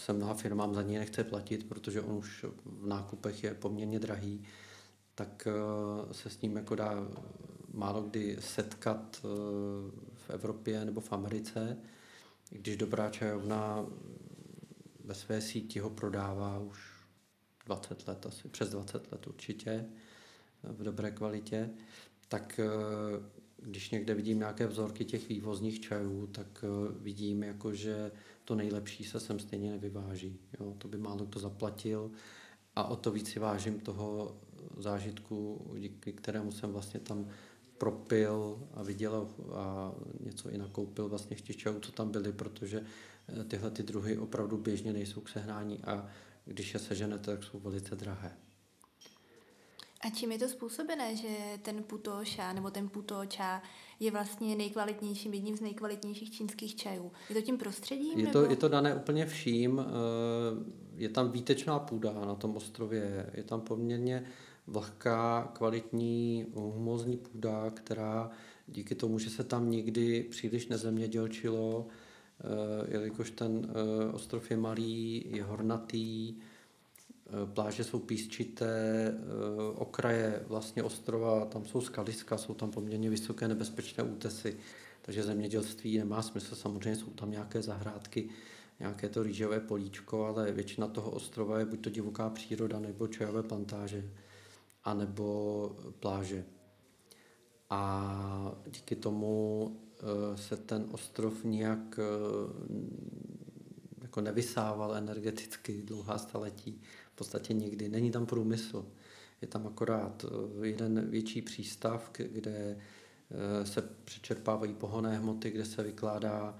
se mnoha firmám za něj nechce platit, protože on už v nákupech je poměrně drahý, tak se s ním jako dá málo kdy setkat eh, v Evropě nebo v Americe, když dobrá čajovna ve své síti ho prodává už 20 let, asi přes 20 let určitě, v dobré kvalitě, tak eh, když někde vidím nějaké vzorky těch vývozních čajů, tak eh, vidím, jako, že to nejlepší se sem stejně nevyváží. Jo? To by málo kdo zaplatil a o to víc si vážím toho zážitku, díky kterému jsem vlastně tam propil a viděl a něco i nakoupil vlastně chtěčů, co tam byly, protože eh, tyhle ty druhy opravdu běžně nejsou k sehnání a když je seženete, tak jsou velice drahé. A čím je to způsobené, že ten putoša nebo ten putoča je vlastně nejkvalitnějším, jedním z nejkvalitnějších čínských čajů? Je to tím prostředím? Je to, nebo? je to dané úplně vším. Eh, je tam výtečná půda na tom ostrově. Je tam poměrně vlhká, kvalitní, humozní půda, která díky tomu, že se tam nikdy příliš nezemědělčilo, eh, jelikož ten eh, ostrov je malý, je hornatý, eh, pláže jsou písčité, okraje vlastně ostrova, tam jsou skaliska, jsou tam poměrně vysoké nebezpečné útesy, takže zemědělství nemá smysl, samozřejmě jsou tam nějaké zahrádky, nějaké to rýžové políčko, ale většina toho ostrova je buď to divoká příroda nebo čajové plantáže anebo pláže. A díky tomu eh, se ten ostrov nijak eh, jako nevysával energeticky dlouhá staletí. V podstatě nikdy. Není tam průmysl. Je tam akorát eh, jeden větší přístav, kde se přečerpávají pohonné hmoty, kde se vykládá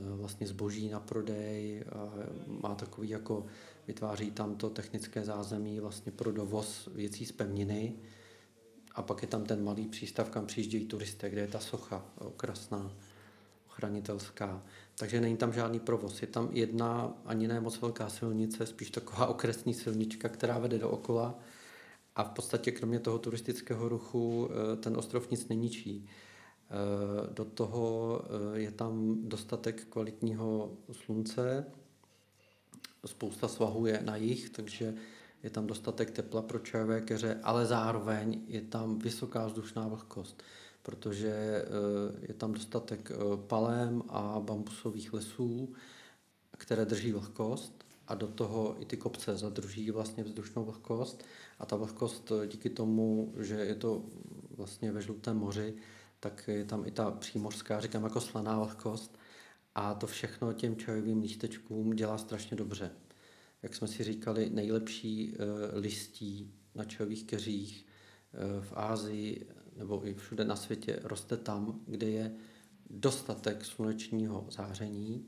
vlastně zboží na prodej. A má takový jako vytváří tam to technické zázemí vlastně pro dovoz věcí z pevniny a pak je tam ten malý přístav, kam přijíždějí turisté, kde je ta socha krásná, ochranitelská. Takže není tam žádný provoz. Je tam jedna ani ne moc velká silnice, spíš taková [LAUGHS] okresní silnička, která vede do okola a v podstatě kromě toho turistického ruchu eh, ten ostrov nic neničí. Eh, do toho eh, je tam dostatek kvalitního slunce, spousta svahů je na jich, takže je tam dostatek tepla pro čajové keře, ale zároveň je tam vysoká vzdušná vlhkost, protože eh, je tam dostatek eh, palem a bambusových lesů, které drží vlhkost a do toho i ty kopce zadrží vlastně vzdušnou vlhkost. A ta vlhkost díky tomu, že je to vlastně ve žlutém moři, tak je tam i ta přímořská, říkám jako slaná vlhkost a to všechno těm čajovým lístečkům dělá strašně dobře. Jak jsme si říkali, nejlepší uh, listí na čajových keřích uh, v Ázii nebo i všude na světě roste tam, kde je dostatek slunečního záření,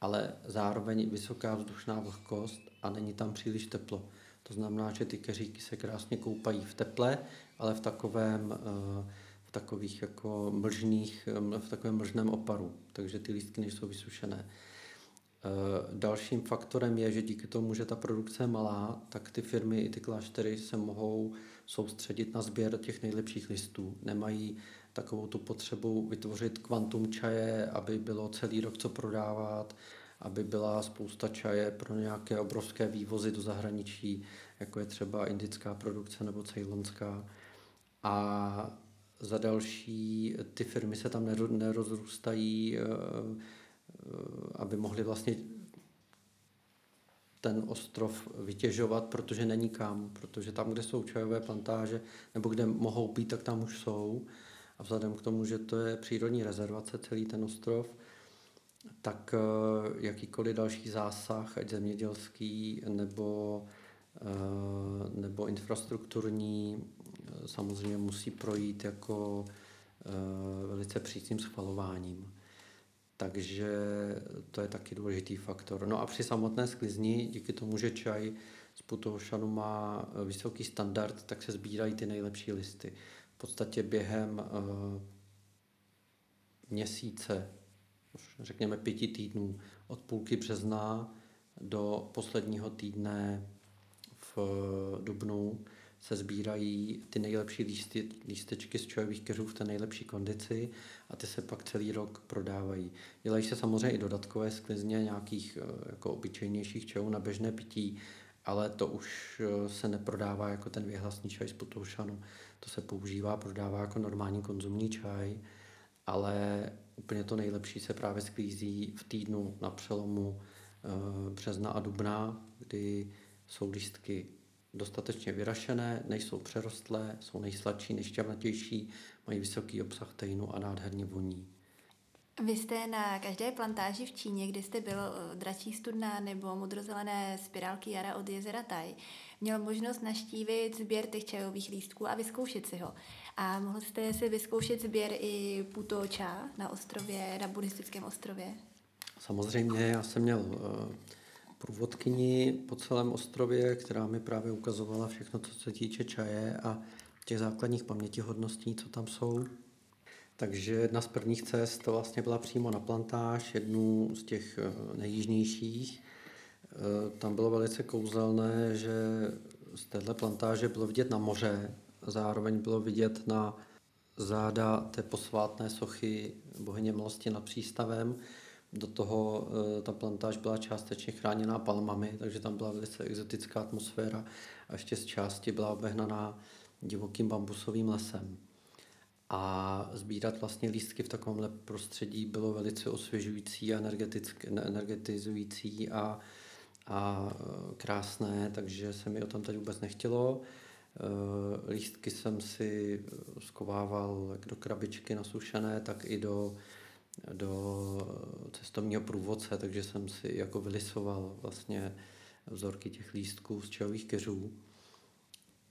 ale zároveň vysoká vzdušná vlhkost a není tam příliš teplo. To znamená, že ty keříky se krásně koupají v teple, ale v takovém, eh, v takových jako mlžných, v takovém mlžném oparu, takže ty lístky nejsou vysušené. Eh, dalším faktorem je, že díky tomu, že ta produkce je malá, tak ty firmy i ty kláštery se mohou soustředit na sběr těch nejlepších listů. Nemají takovou tu potřebu vytvořit kvantum čaje, aby bylo celý rok co prodávat, aby byla spousta čaje pro nějaké obrovské vývozy do zahraničí, jako je třeba indická produkce nebo cejlonská. A za další, ty firmy se tam nerozrůstají, eh, eh, aby mohly vlastně ten ostrov vytěžovat, protože není kam, protože tam, kde jsou čajové plantáže, nebo kde mohou být, tak tam už jsou. A vzhledem k tomu, že to je přírodní rezervace, celý ten ostrov, tak eh, jakýkoliv další zásah, ať zemědělský nebo, nebo infrastrukturní, samozřejmě musí projít jako velice přísným schvalováním. Takže to je taky důležitý faktor. No a při samotné sklizni, díky tomu, že čaj z Putošanu má vysoký standard, tak se sbírají ty nejlepší listy. V podstatě během uh, měsíce, řekněme pěti týdnů, od půlky března do posledního týdne v dubnu se sbírají ty nejlepší lísty, lístečky z čajových keřů v té nejlepší kondici a ty se pak celý rok prodávají. Dělají se samozřejmě i dodatkové sklizně nějakých eh, jako obyčejnějších čajů na běžné pití, ale to už eh, se neprodává jako ten věhlasný čaj z Potoušanu. To se používá, prodává jako normální konzumní čaj, ale úplně to nejlepší se právě sklízí v týdnu na přelomu eh, března a dubna, kdy jsou lístky dostatečně vyrašené, nejsou přerostlé, jsou nejsladší, nejšťavnatější, mají vysoký obsah tejnu a nádherně voní. Vy jste na každé plantáži v Číně, kde jste byl eh, dračí studna nebo modrozelené spirálky jara od jezera Tai, měl možnost naštívit sběr těch čajových lístků a vyzkoušet si ho. A mohl jste si vyzkoušet sběr i putoča na ostrově, na buddhistickém ostrově? Samozřejmě, já jsem měl uh, průvodkyni po celém ostrově, která mi právě ukazovala všechno, co se týče čaje a těch základních pamětihodností, co tam jsou. Takže jedna z prvních cest to vlastně byla přímo na plantáž, jednu z těch eh, nejjižnějších. Eh, tam bylo velice kouzelné, že z téhle plantáže bylo vidět na moře, zároveň bylo vidět na záda té posvátné sochy bohyně milosti nad přístavem. Do toho eh, ta plantáž byla částečně chráněná palmami, takže tam byla velice exotická atmosféra a ještě z části byla obehnaná divokým bambusovým lesem. A sbírat vlastně lístky v takovémhle prostředí bylo velice osvěžující a energetizující a, a e, krásné, takže se mi o tom tady vůbec nechtělo. E, lístky jsem si skovával jak do krabičky nasušené, tak i do, do cestovního průvodce, takže jsem si jako vylisoval vlastně vzorky těch lístků z čajových keřů.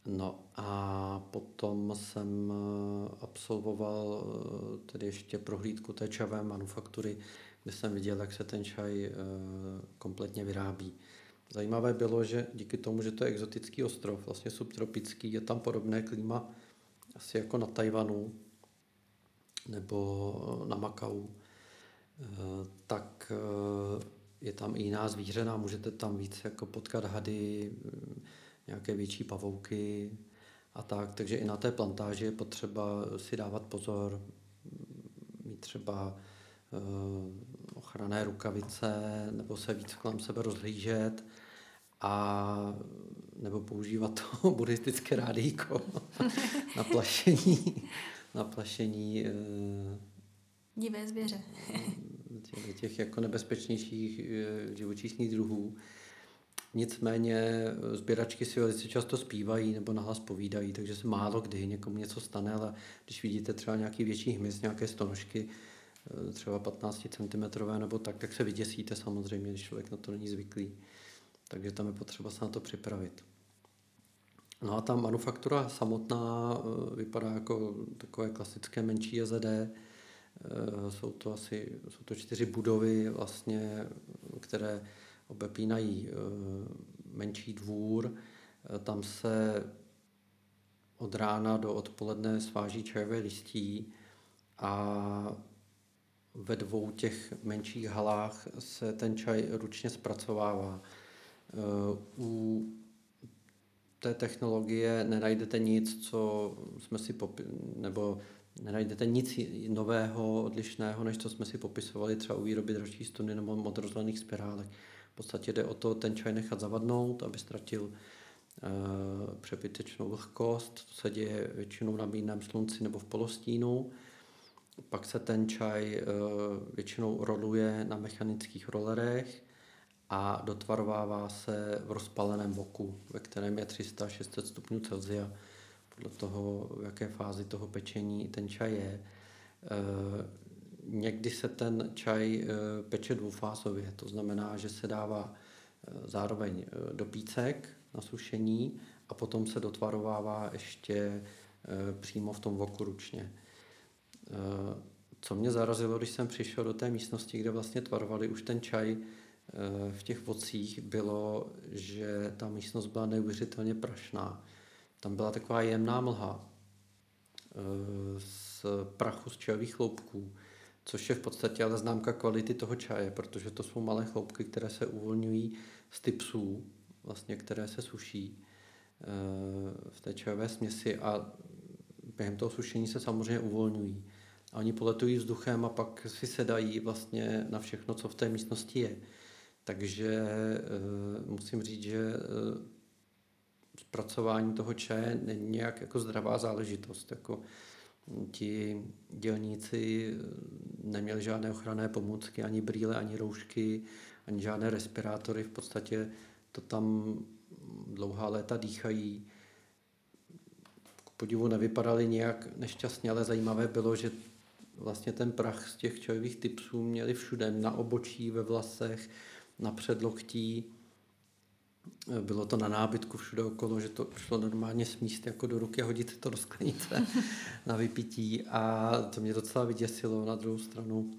No a potom jsem eh, absolvoval eh, tedy ještě prohlídku té čavé manufaktury, kde jsem viděl, jak se ten čaj eh, kompletně vyrábí. Zajímavé bylo, že díky tomu, že to je exotický ostrov, vlastně subtropický, je tam podobné klima asi jako na Tajvanu nebo na Makau, tak je tam i jiná zvířena, můžete tam víc jako potkat hady, nějaké větší pavouky a tak. Takže i na té plantáži je potřeba si dávat pozor, mít třeba ochranné rukavice nebo se víc kolem sebe rozhlížet a nebo používat to [LAUGHS] buddhistické rádíko [LAUGHS] na plašení, na plašení uh, divé zvěře. [LAUGHS] těch, těch jako nebezpečnějších uh, živočišných druhů. Nicméně eh, sběračky si velice často zpívají nebo nahlas povídají, takže se málo kdy někomu něco stane, ale když vidíte třeba nějaký větší hmyz, nějaké stonožky, eh, třeba 15 cm nebo tak, tak se vyděsíte samozřejmě, když člověk na to není zvyklý. Takže tam je potřeba se na to připravit. No a ta manufaktura samotná eh, vypadá jako takové klasické menší JZD. Jsou to asi jsou to čtyři budovy, vlastně, které obepínají eh, menší dvůr, eh, tam se od rána do odpoledne sváží čajové listí a ve dvou těch menších halách se ten čaj ručně zpracovává. Eh, u té technologie nenajdete nic, co jsme si popi- nebo nenajdete nic nového, odlišného, než co jsme si popisovali třeba u výroby dražší stuny nebo modrozelených spirálek. V podstatě jde o to ten čaj nechat zavadnout, aby ztratil e, přebytečnou vlhkost. To se děje většinou na mírném slunci nebo v polostínu. Pak se ten čaj e, většinou roluje na mechanických rolerech a dotvarovává se v rozpaleném boku, ve kterém je 300-600 stupňů Celsia, podle toho, v jaké fázi toho pečení ten čaj je. E, Někdy se ten čaj eh, peče dvoufázově, to znamená, že se dává eh, zároveň eh, do pícek na sušení a potom se dotvarovává ještě přímo v tom voku ručně. Co mě zarazilo, když jsem přišel do té místnosti, kde vlastně tvarovali už ten čaj v těch vocích, bylo, že ta místnost byla neuvěřitelně prašná. Tam byla taková jemná mlha z prachu z čajových chloupků což je v podstatě ale známka kvality toho čaje, protože to jsou malé chloupky, které se uvolňují z typsů, vlastně, které se suší eh, v té čajové směsi a během toho sušení se samozřejmě uvolňují. A oni poletují vzduchem a pak si sedají vlastně na všechno, co v té místnosti je. Takže e, musím říct, že e, zpracování toho čaje není nějak jako zdravá záležitost. Jako, ti dělníci eh, neměli žádné ochranné pomůcky, ani brýle, ani roušky, ani žádné respirátory. V podstatě to tam dlouhá léta dýchají. K podivu nevypadali nějak nešťastně, ale zajímavé bylo, že vlastně ten prach z těch čajových typsů měli všude, na obočí, ve vlasech, na předloktí bylo to na nábytku všude okolo, že to šlo normálně smíst jako do ruky a hodit to do sklenice [LAUGHS] na vypití a to mě docela vyděsilo. Na druhou stranu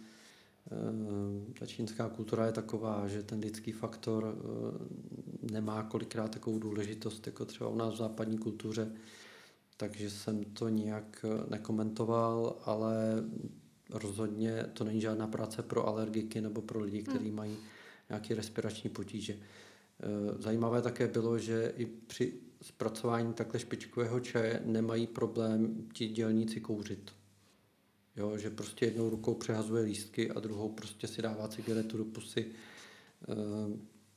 eh, ta čínská kultura je taková, že ten lidský faktor eh, nemá kolikrát takovou důležitost, jako třeba u nás v západní kultuře, takže jsem to nijak nekomentoval, ale rozhodně to není žádná práce pro alergiky nebo pro lidi, kteří hmm. mají nějaké respirační potíže. Eh, zajímavé také bylo, že i při zpracování takhle špičkového čaje nemají problém ti dělníci kouřit. Jo, že prostě jednou rukou přehazuje lístky a druhou prostě si dává cigaretu do pusy. E,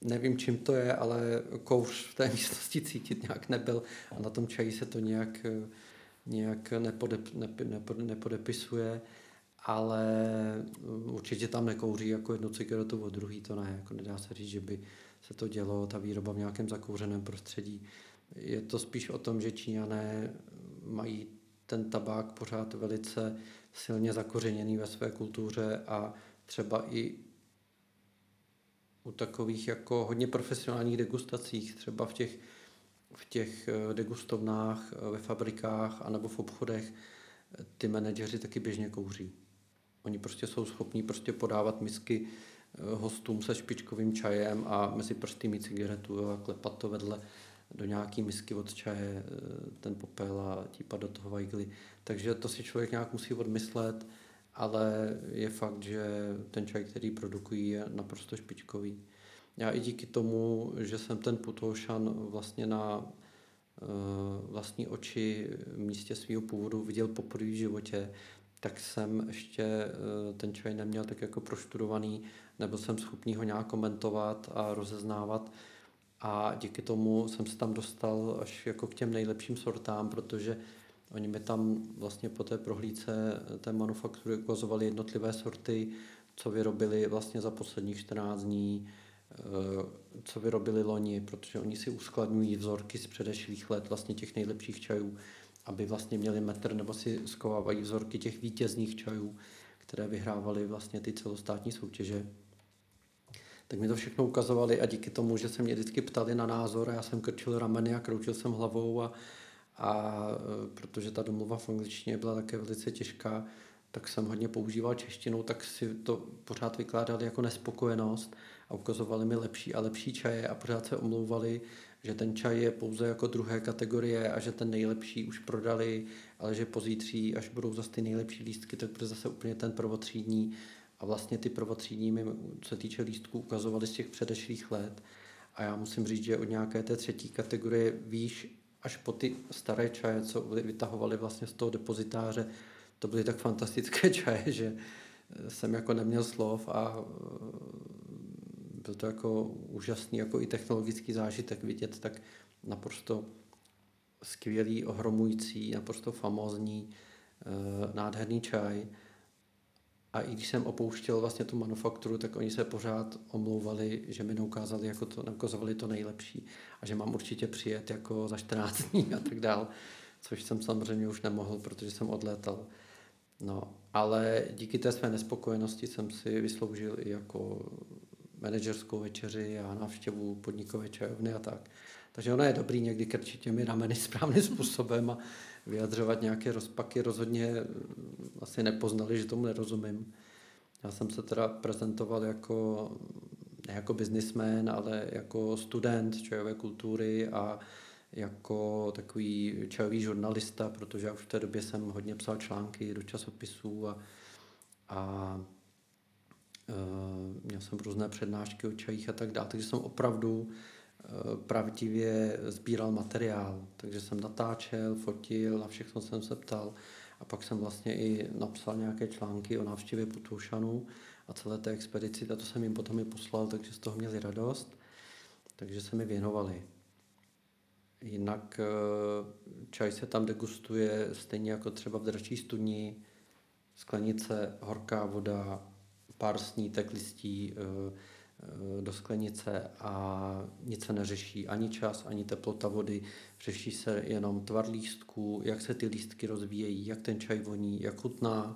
nevím, čím to je, ale kouř v té [LAUGHS] místnosti cítit nějak nebyl a na tom čaji se to nějak, nějak nepodep, nep, nep, nepodepisuje, ale určitě tam nekouří jako jednu cigaretu od druhý, to ne, jako nedá se říct, že by se to dělo, ta výroba v nějakém zakouřeném prostředí. Je to spíš o tom, že Číňané mají ten tabák pořád velice silně zakořeněný ve své kultuře a třeba i u takových jako hodně profesionálních degustacích, třeba v těch, v těch eh, degustovnách, eh, ve fabrikách anebo v obchodech, ty manažeři taky běžně kouří. Oni prostě jsou schopní prostě podávat misky hostům se špičkovým čajem a mezi prsty mít cigaretu a klepat to vedle do nějaký misky od čaje, eh, ten popel a típat do toho vajgly. Takže to si člověk nějak musí odmyslet, ale je fakt, že ten čaj, který produkují, je naprosto špičkový. Já i díky tomu, že jsem ten putošan vlastně na eh, vlastní oči v místě svého původu viděl poprvé v životě, tak jsem ještě eh, ten čaj neměl tak jako proštudovaný, nebo jsem schopný ho nějak komentovat a rozeznávat. A díky tomu jsem se tam dostal až jako k těm nejlepším sortám, protože oni mi tam vlastně po té prohlídce té manufaktury ukazovali jednotlivé sorty, co vyrobili vlastně za posledních 14 dní, co vyrobili loni, protože oni si uskladňují vzorky z předešlých let vlastně těch nejlepších čajů, aby vlastně měli metr, nebo si skovávají vzorky těch vítězných čajů, které vyhrávaly vlastně ty celostátní soutěže. Tak mi to všechno ukazovali a díky tomu, že se mě vždycky ptali na názor a já jsem krčil rameny a kroutil jsem hlavou a, a protože ta domluva v angličtině byla také velice těžká, tak jsem hodně používal češtinu, tak si to pořád vykládali jako nespokojenost a ukazovali mi lepší a lepší čaje a pořád se omlouvali, že ten čaj je pouze jako druhé kategorie a že ten nejlepší už prodali, ale že pozítří, až budou zase ty nejlepší lístky, tak bude zase úplně ten prvotřídní. A vlastně ty prvotřídní mi, co se týče lístků, ukazovali z těch předešlých let. A já musím říct, že od nějaké té třetí kategorie výš až po ty staré čaje, co vytahovali vlastně z toho depozitáře, to byly tak fantastické [LAUGHS] čaje, že jsem jako neměl slov a to jako úžasný jako i technologický zážitek vidět tak naprosto skvělý, ohromující, naprosto famózní, eh, nádherný čaj. A i když jsem opouštěl vlastně tu manufakturu, tak oni se pořád omlouvali, že mi neukázali, jako to, neukazovali to nejlepší a že mám určitě přijet jako za 14 dní a tak dál, což jsem samozřejmě už nemohl, protože jsem odlétal. No, ale díky té své nespokojenosti jsem si vysloužil i jako manažerskou večeři a návštěvu podnikové čajovny a tak. Takže ono je dobrý někdy krčit těmi rameny správným způsobem a vyjadřovat nějaké rozpaky. Rozhodně asi nepoznali, že tomu nerozumím. Já jsem se teda prezentoval jako, ne jako biznismen, ale jako student čajové kultury a jako takový čajový žurnalista, protože já už v té době jsem hodně psal články do časopisů a, a Eh, měl jsem různé přednášky o čajích a tak dále, takže jsem opravdu eh, pravdivě sbíral materiál, takže jsem natáčel, fotil, na všechno jsem se ptal a pak jsem vlastně i napsal nějaké články o návštěvě Putoušanů a celé té expedici a to jsem jim potom i poslal, takže z toho měli radost, takže se mi věnovali. Jinak eh, čaj se tam degustuje stejně jako třeba v dračí studni, sklenice, horká voda, pár snítek listí eh, eh, do sklenice a nic se neřeší, ani čas, ani teplota vody, řeší se jenom tvar lístků, jak se ty lístky rozvíjejí, jak ten čaj voní, jak chutná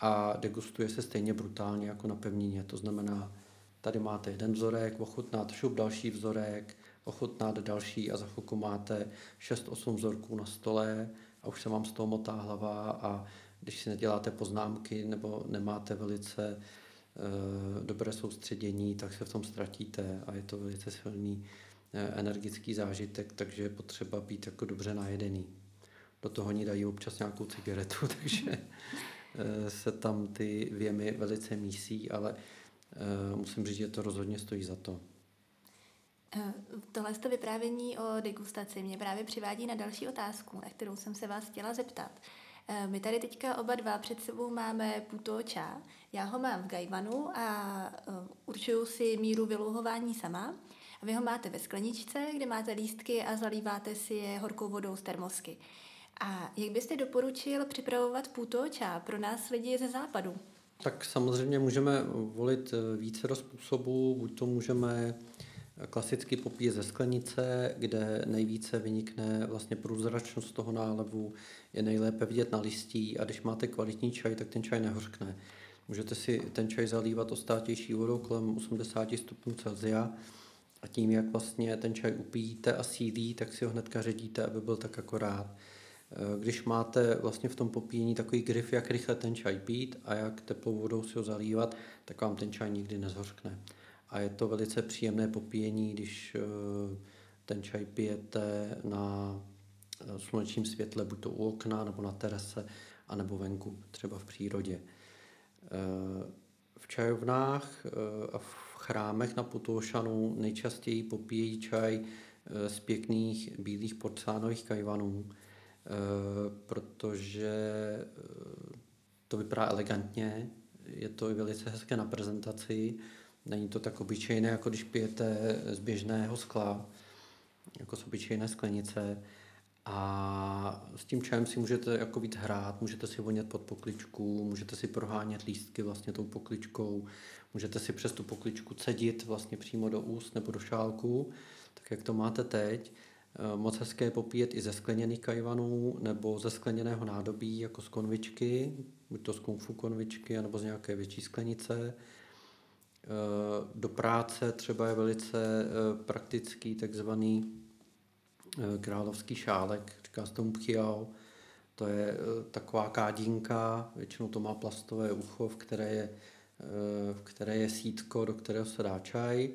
a degustuje se stejně brutálně jako na pevnině. To znamená, tady máte jeden vzorek, ochutnat šup další vzorek, ochutnat další a za chvilku máte 6-8 vzorků na stole a už se vám z toho motá hlava a když si neděláte poznámky nebo nemáte velice dobré soustředění, tak se v tom ztratíte a je to velice silný eh, energický zážitek, takže je potřeba být jako dobře najedený. Do toho oni dají občas nějakou cigaretu, [LAUGHS] takže eh, se tam ty věmy velice mísí, ale musím říct, že to rozhodně stojí za to. Tohle to vyprávění o degustaci mě právě přivádí na další otázku, na kterou jsem se vás chtěla zeptat. Eh, my tady teďka oba dva před sebou máme puto čá. Já ho mám v gajvanu a eh, určuju si míru vylouhování sama. A vy ho máte ve skleničce, kde máte lístky a zalíváte si je horkou vodou z termosky. A jak byste doporučil připravovat puto čá pro nás lidi ze západu? Tak samozřejmě můžeme volit eh, více způsobů. Buď to můžeme klasicky popíjet ze sklenice, kde nejvíce vynikne vlastně průzračnost toho nálevu, je nejlépe vidět na listí a když máte kvalitní čaj, tak ten čaj nehořkne. Můžete si ten čaj zalívat ostátější vodou kolem 80 stupňů Celsia a tím, jak vlastně ten čaj upíjíte a sílí, tak si ho hnedka ředíte, aby byl tak akorát. Když máte vlastně v tom popíjení takový grif, jak rychle ten čaj pít a jak teplou vodou si ho zalívat, tak vám ten čaj nikdy nezhořkne a je to velice příjemné popíjení, když eh, ten čaj pijete na eh, slunečním světle, buď to u okna, nebo na terase, anebo venku, třeba v přírodě. Eh, v čajovnách a v chrámech na Potoušanu nejčastěji popíjejí čaj z pěkných bílých porcelánových kajvanů, protože to vypadá elegantně, je to i velice hezké na prezentaci Není to tak obyčejné, jako když pijete z běžného skla, jako z obyčejné sklenice. A s tím čajem si můžete jako víc hrát, můžete si vonět pod pokličku, můžete si prohánět lístky vlastně tou pokličkou, můžete si přes tu pokličku cedit vlastně přímo do úst nebo do šálku, tak jak to máte teď. Eh, moc hezké je popíjet i ze skleněných kajvanů nebo ze skleněného nádobí, jako z konvičky, buď to z kung fu konvičky, nebo z nějaké větší sklenice. Eh, do práce třeba je velice eh, praktický takzvaný královský šálek, říká se tomu pchiao. To je taková kádínka, většinou to má plastové ucho, v které je, v které je sítko, do kterého se dá čaj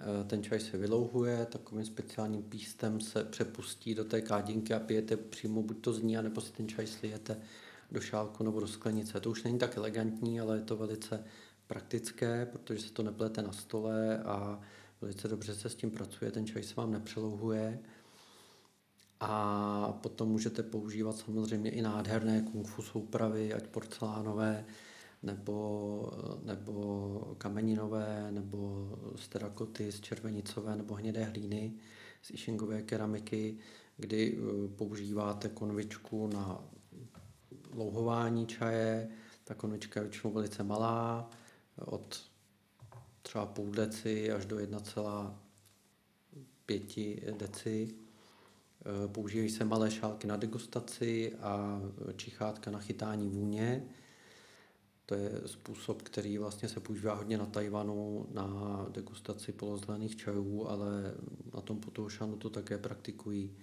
Eh, ten čaj se vylouhuje, takovým speciálním pístem se přepustí do té kádinky a pijete přímo buď to z ní, nebo si ten čaj slijete do šálku nebo do sklenice. To už není tak elegantní, ale je to velice praktické, protože se to neplete na stole a velice dobře se s tím pracuje, ten čaj se vám nepřelouhuje. A potom můžete používat samozřejmě i nádherné kung fu soupravy, ať porcelánové, nebo, nebo kameninové, nebo z terakoty, z červenicové nebo hnědé hlíny, z išingové keramiky, kdy eh, používáte konvičku na louhování čaje. Ta konvička je většinou velice malá, od třeba půl deci až do 1,5 deci. Eh, používají se malé šálky na degustaci a čichátka na chytání vůně. To je způsob, který vlastně se používá hodně na Tajvanu na degustaci polozelených čajů, ale na tom Potoušanu to také praktikují.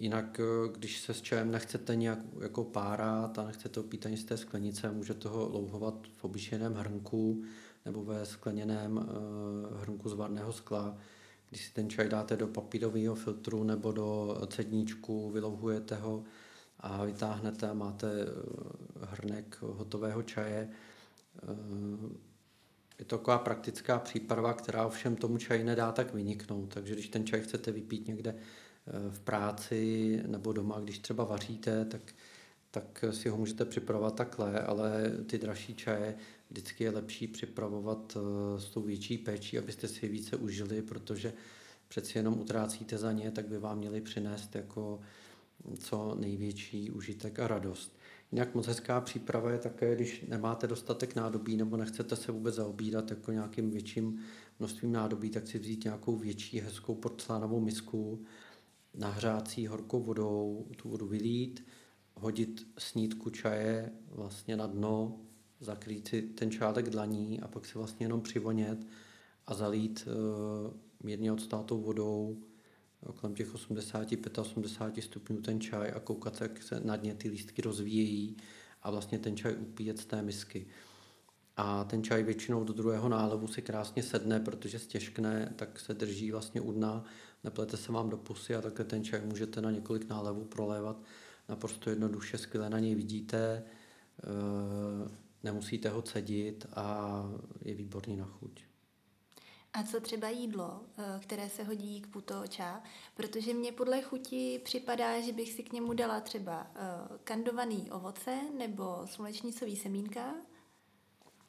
Jinak, když se s čajem nechcete nějak jako párat a nechcete pít ani z té sklenice, můžete ho louhovat v obyčejném hrnku nebo ve skleněném uh, hrnku z varného skla. Když si ten čaj dáte do papírového filtru nebo do cedníčku, vylouhujete ho, a vytáhnete a máte eh, hrnek hotového čaje. Eh, je to taková praktická příprava, která ovšem tomu čaji nedá tak vyniknout. Takže když ten čaj chcete vypít někde eh, v práci nebo doma, když třeba vaříte, tak, tak si ho můžete připravovat takhle, ale ty dražší čaje vždycky je lepší připravovat s tou větší péčí, abyste si je více užili, protože přeci jenom utrácíte za ně, tak by vám měli přinést jako co největší užitek a radost. Jinak moc hezká příprava je také, když nemáte dostatek nádobí nebo nechcete se vůbec zaobírat jako nějakým větším množstvím nádobí, tak si vzít nějakou větší hezkou porcelánovou misku, nahřát si horkou vodou, tu vodu vylít, hodit snídku čaje vlastně na dno, zakrýt si ten čálek dlaní a pak si vlastně jenom přivonět a zalít uh, mírně odstátou vodou kolem těch 85-80 stupňů ten čaj a koukat, jak se na dně ty lístky rozvíjejí a vlastně ten čaj upíjet z té misky. A ten čaj většinou do druhého nálevu si krásně sedne, protože stěžkne, tak se drží vlastně u dna, neplete se vám do pusy a takhle ten čaj můžete na několik nálevů prolévat naprosto jednoduše, skvěle na něj vidíte, eh, nemusíte ho cedit a je výborný na chuť. A co třeba jídlo, eh, které se hodí k putoča? Protože mně podle chuti připadá, že bych si k němu dala třeba eh, kandovaný ovoce nebo slunečnicový semínka,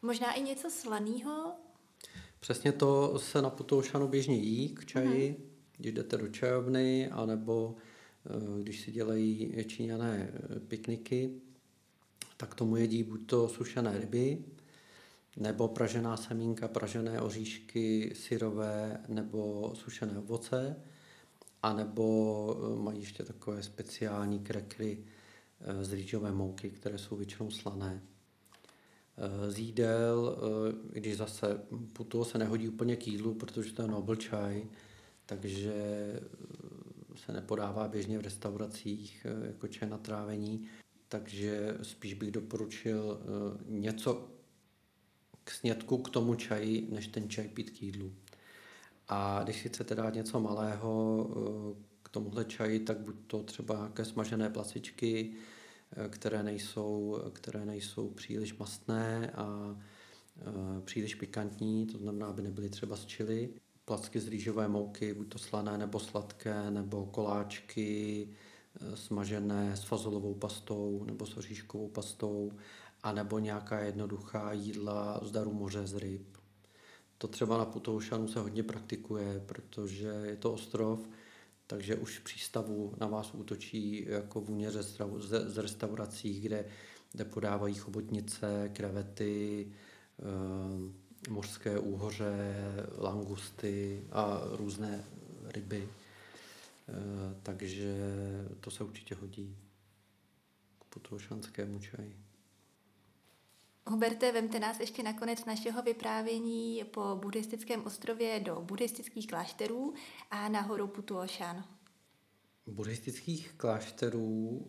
možná i něco slaného. Přesně to se na putoušanu běžně jí k čaji, hmm. Když jdete do čajovny, anebo eh, když si dělají číňané pikniky, tak tomu jedí buď to sušené ryby, nebo pražená semínka, pražené oříšky, syrové nebo sušené ovoce, a nebo eh, mají ještě takové speciální krekry eh, z rýžové mouky, které jsou většinou slané. Eh, z jídel, když zase putu se nehodí úplně k jídlu, protože to je nobel čaj, takže se nepodává běžně v restauracích jako čaj na trávení, takže spíš bych doporučil něco k snědku k tomu čaji, než ten čaj pít k jídlu. A když si chcete dát něco malého eh, k tomuhle čaji, tak buď to třeba nějaké smažené placičky, eh, které nejsou, které nejsou příliš mastné a eh, příliš pikantní, to znamená, aby nebyly třeba z čili. Placky z rýžové mouky, buď to slané nebo sladké, nebo koláčky smažené s fazolovou pastou nebo s oříškovou pastou anebo nějaká jednoduchá jídla z daru moře z ryb. To třeba na Putoušanu se hodně praktikuje, protože je to ostrov, takže už přístavu na vás útočí jako vůně z restaurací, kde, kde podávají chobotnice, krevety, e, mořské úhoře, langusty a různé ryby. E, takže to se určitě hodí k putošanskému čaji. Huberte, vemte nás ještě nakonec našeho vyprávění po buddhistickém ostrově do buddhistických klášterů a na horu Putuošan. Buddhistických klášterů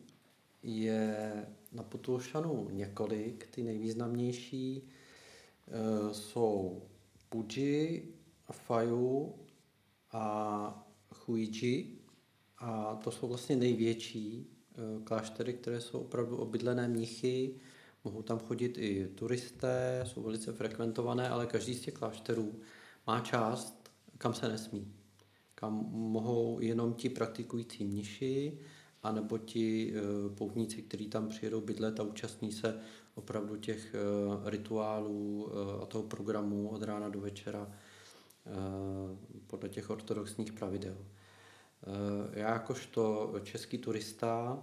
je na Putuošanu několik. Ty nejvýznamnější e, jsou Puji, Fayu a Huiji. A to jsou vlastně největší e, kláštery, které jsou opravdu obydlené mnichy, Mohou tam chodit i turisté, jsou velice frekventované, ale každý z těch klášterů má část, kam se nesmí. Kam mohou jenom ti praktikující mniši, anebo ti e, poutníci, kteří tam přijedou bydlet a účastní se opravdu těch e, rituálů e, a toho programu od rána do večera podle těch ortodoxních pravidel. Já jakožto český turista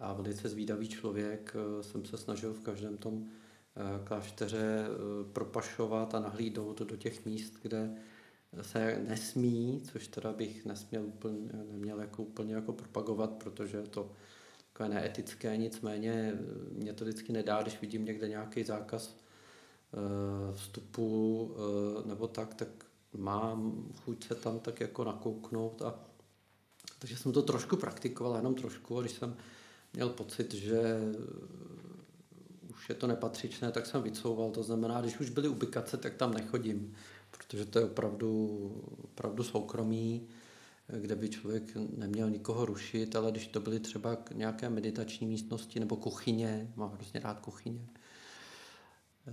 a velice zvídavý člověk eh, jsem se snažil v každém tom eh, klášteře eh, propašovat a nahlídnout do těch míst, kde se nesmí, což teda bych nesměl úplně, neměl jako úplně jako propagovat, protože to takové neetické, nicméně mě to vždycky nedá, když vidím někde nějaký zákaz vstupu nebo tak, tak mám chuť se tam tak jako nakouknout a takže jsem to trošku praktikoval, jenom trošku, když jsem měl pocit, že už je to nepatřičné, tak jsem vycouval. To znamená, když už byly ubikace, tak tam nechodím, protože to je opravdu, opravdu soukromí, kde by člověk neměl nikoho rušit, ale když to byly třeba nějaké meditační místnosti nebo kuchyně, mám hrozně rád kuchyně, eh,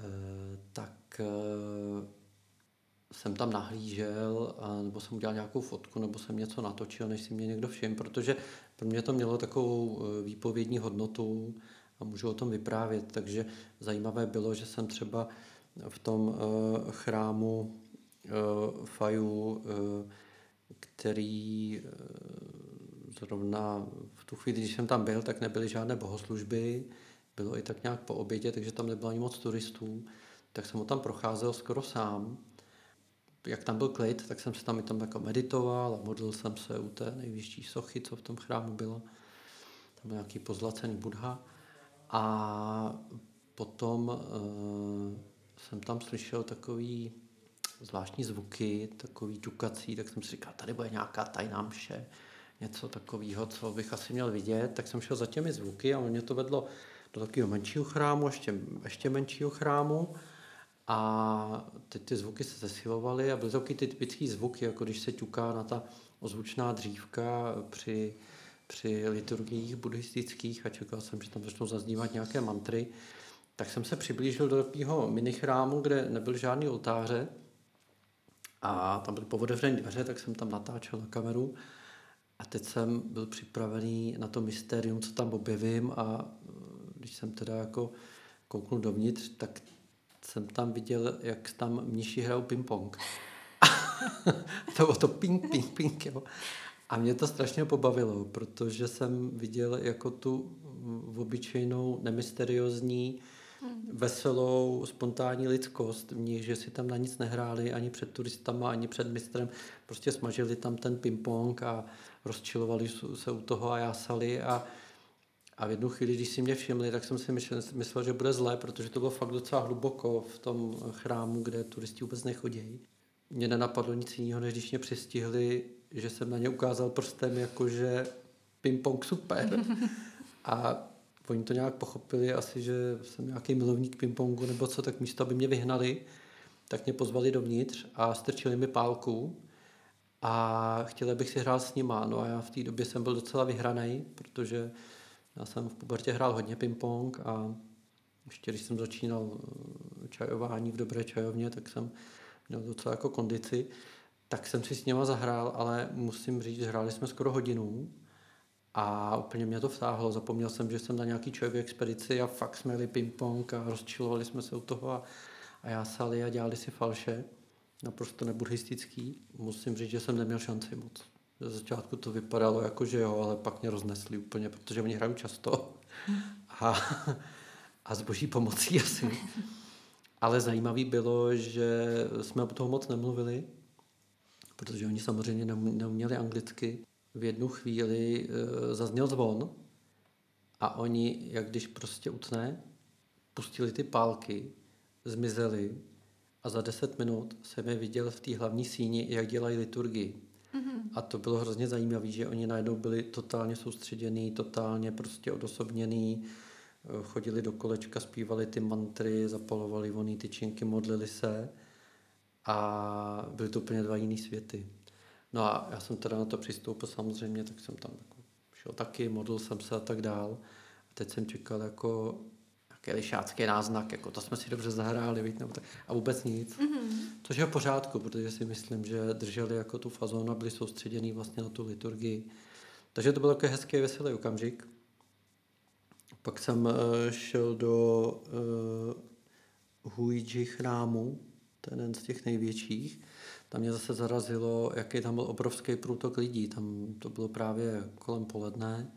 tak eh, jsem tam nahlížel, nebo jsem udělal nějakou fotku, nebo jsem něco natočil, než si mě někdo všiml, protože pro mě to mělo takovou e, výpovědní hodnotu a můžu o tom vyprávět. Takže zajímavé bylo, že jsem třeba v tom chrámu Faju, který uh, zrovna v tu chvíli, když jsem tam byl, tak nebyly žádné bohoslužby, bylo i tak nějak po obědě, takže tam nebylo ani moc turistů, tak jsem ho tam procházel skoro sám jak tam byl klid, tak jsem se tam i tam jako meditoval a modlil jsem se u té nejvyšší sochy, co v tom chrámu bylo. Tam byl nějaký pozlacený budha. A potom uh, jsem tam slyšel takový zvláštní zvuky, takový ťukací, tak jsem si říkal, tady bude nějaká tajná mše, něco takového, co bych asi měl vidět, tak jsem šel za těmi zvuky a mě to vedlo do takového menšího chrámu, ještě, ještě menšího chrámu. A teď ty zvuky se zesilovaly a byly taky ty typické zvuky, jako když se ťuká na ta ozvučná dřívka při, při liturgiích buddhistických a čekal jsem, že tam začnou zaznívat nějaké mantry. Tak jsem se přiblížil do takového minichrámu, kde nebyl žádný oltáře a tam byly povodevřené dveře, tak jsem tam natáčel na kameru a teď jsem byl připravený na to mystérium, co tam objevím a když jsem teda jako kouknul dovnitř, tak jsem tam viděl, jak tam mniši hrajou ping-pong. [LAUGHS] to bylo to ping, ping, ping, jo. A mě to strašně pobavilo, protože jsem viděl jako tu obyčejnou, nemysteriózní. Veselou, spontánní lidskost v nich, že si tam na nic nehráli ani před turistama, ani před mistrem. Prostě smažili tam ten ping-pong a rozčilovali se u toho a jásali a a v jednu chvíli, když si mě všimli, tak jsem si myslel, myslel, že bude zlé, protože to bylo fakt docela hluboko v tom chrámu, kde turisti vůbec nechodí. Mě nenapadlo nic jiného, než když mě přistihli, že jsem na ně ukázal prstem, jakože ping-pong super. [LAUGHS] A oni to nějak pochopili asi, že jsem nějaký milovník ping-pongu nebo co, tak místo, aby mě vyhnali, tak mě pozvali dovnitř a strčili mi pálku a chtěli, abych si hrál s nima. No a já v té době jsem byl docela vyhraný, protože já jsem v pubertě hrál hodně ping-pong a ještě když jsem začínal eh, čajování v dobré čajovně, tak jsem měl docela jako kondici, tak jsem si s něma zahrál, ale musím říct, hráli jsme skoro hodinu a úplně mě to vtáhlo. Zapomněl jsem, že jsem na nějaký čajové expedici a fakt jsme jeli ping-pong a rozčilovali jsme se u toho a, a jásali a dělali si falše. Naprosto nebuddhistický. Musím říct, že jsem neměl šanci moc. Ze začátku to vypadalo jako, že jo, ale pak mě roznesli úplně, protože oni hrají často. A, a s boží pomocí [LAUGHS] asi. Ale zajímavé bylo, že jsme o toho moc nemluvili, protože oni samozřejmě neuměli anglicky. V jednu chvíli e, zazněl zvon a oni, jak když prostě utne, pustili ty pálky, zmizeli a za deset minut jsem je viděl v té hlavní síni, jak dělají liturgii. Mm-hmm. A to bylo hrozně zajímavé, že oni najednou byli totálně soustředění, totálně prostě odosobněný, eh, chodili do kolečka, zpívali ty mantry, zapalovali voný tyčinky, modlili se a byly to úplně dva jiný světy. No a já jsem teda na to přistoupil samozřejmě, tak jsem tam jako šel taky, modlil jsem se a tak dál. A teď jsem čekal jako nějaký lišácký náznak, jako to jsme si dobře zahráli, víc, nebo tak, a vůbec nic. Mm-hmm. Což je v pořádku, protože si myslím, že drželi jako tu fazonu a byli soustředění vlastně na tu liturgii. Takže to byl takový hezký, veselý okamžik. Pak jsem uh, šel do uh, Huiji chrámu, ten jeden z těch největších. Tam mě zase zarazilo, jaký tam byl obrovský průtok lidí. Tam to bylo právě kolem poledne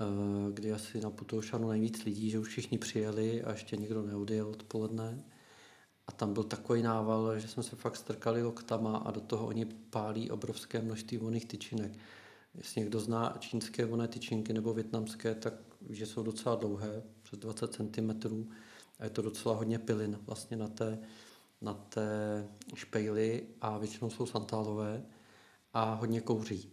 Eh, kdy asi na Putoušanu nejvíc lidí, že už všichni přijeli a ještě nikdo neodjel odpoledne. A tam byl takový nával, že jsme se fakt strkali loktama a do toho oni pálí obrovské množství voných tyčinek. Jestli někdo zná čínské voné tyčinky nebo větnamské, tak že jsou docela dlouhé, přes 20 cm a je to docela hodně pilin vlastně na té, na té špejli a většinou jsou santálové a hodně kouří.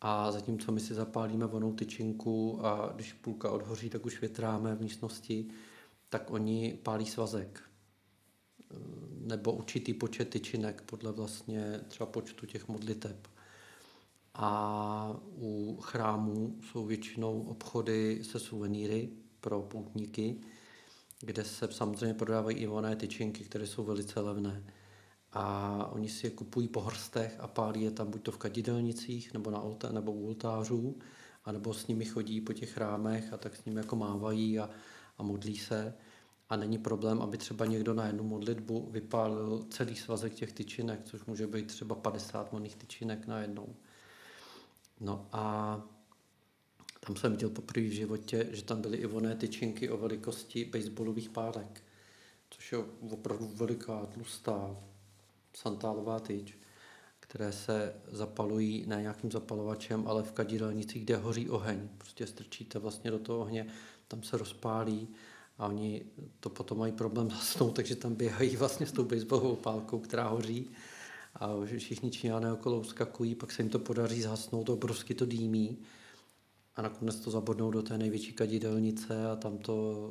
A zatímco my si zapálíme vonou tyčinku a když půlka odhoří, tak už větráme v místnosti, tak oni pálí svazek nebo určitý počet tyčinek podle vlastně třeba počtu těch modliteb. A u chrámů jsou většinou obchody se suvenýry pro poutníky, kde se samozřejmě prodávají i voné tyčinky, které jsou velice levné a oni si je kupují po hrstech a pálí je tam buď to v kadidelnicích, nebo na oltá, nebo u oltářů, anebo s nimi chodí po těch chrámech a tak s nimi jako mávají a, a modlí se. A není problém, aby třeba někdo na jednu modlitbu vypálil celý svazek těch tyčinek, což může být třeba 50 moných tyčinek na jednou. No a tam jsem viděl poprvé v životě, že tam byly i voné tyčinky o velikosti baseballových pálek, což je opravdu veliká, tlustá, santálová tyč, které se zapalují na nějakým zapalovačem, ale v kadídelnicích, kde hoří oheň. Prostě strčíte vlastně do toho ohně, tam se rozpálí a oni to potom mají problém zasnout, [LAUGHS] takže tam běhají vlastně s tou baseballovou pálkou, která hoří a všichni Číňané okolo uskakují, pak se jim to podaří zhasnout, obrovsky to dýmí a nakonec to zabodnou do té největší kadídelnice a tam to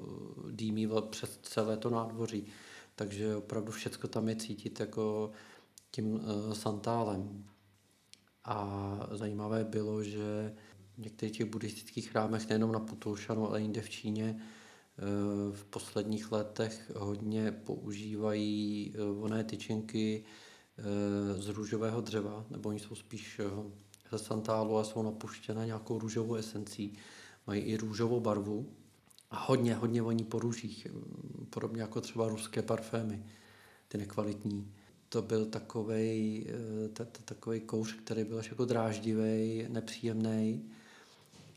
dýmí přes celé to nádvoří takže opravdu všechno tam je cítit jako tím uh, santálem. A zajímavé bylo, že v některých těch buddhistických chrámech, nejenom na Putoušanu, ale jinde v Číně, uh, v posledních letech hodně používají uh, voné tyčinky z růžového dřeva, nebo oni jsou spíš ze santálu a jsou napuštěné nějakou růžovou esencí. Mají i růžovou barvu, a hodně, hodně voní po růžích, podobně jako třeba ruské parfémy, ty nekvalitní. To byl takový eh, kouř, který byl až jako dráždivý, nepříjemný.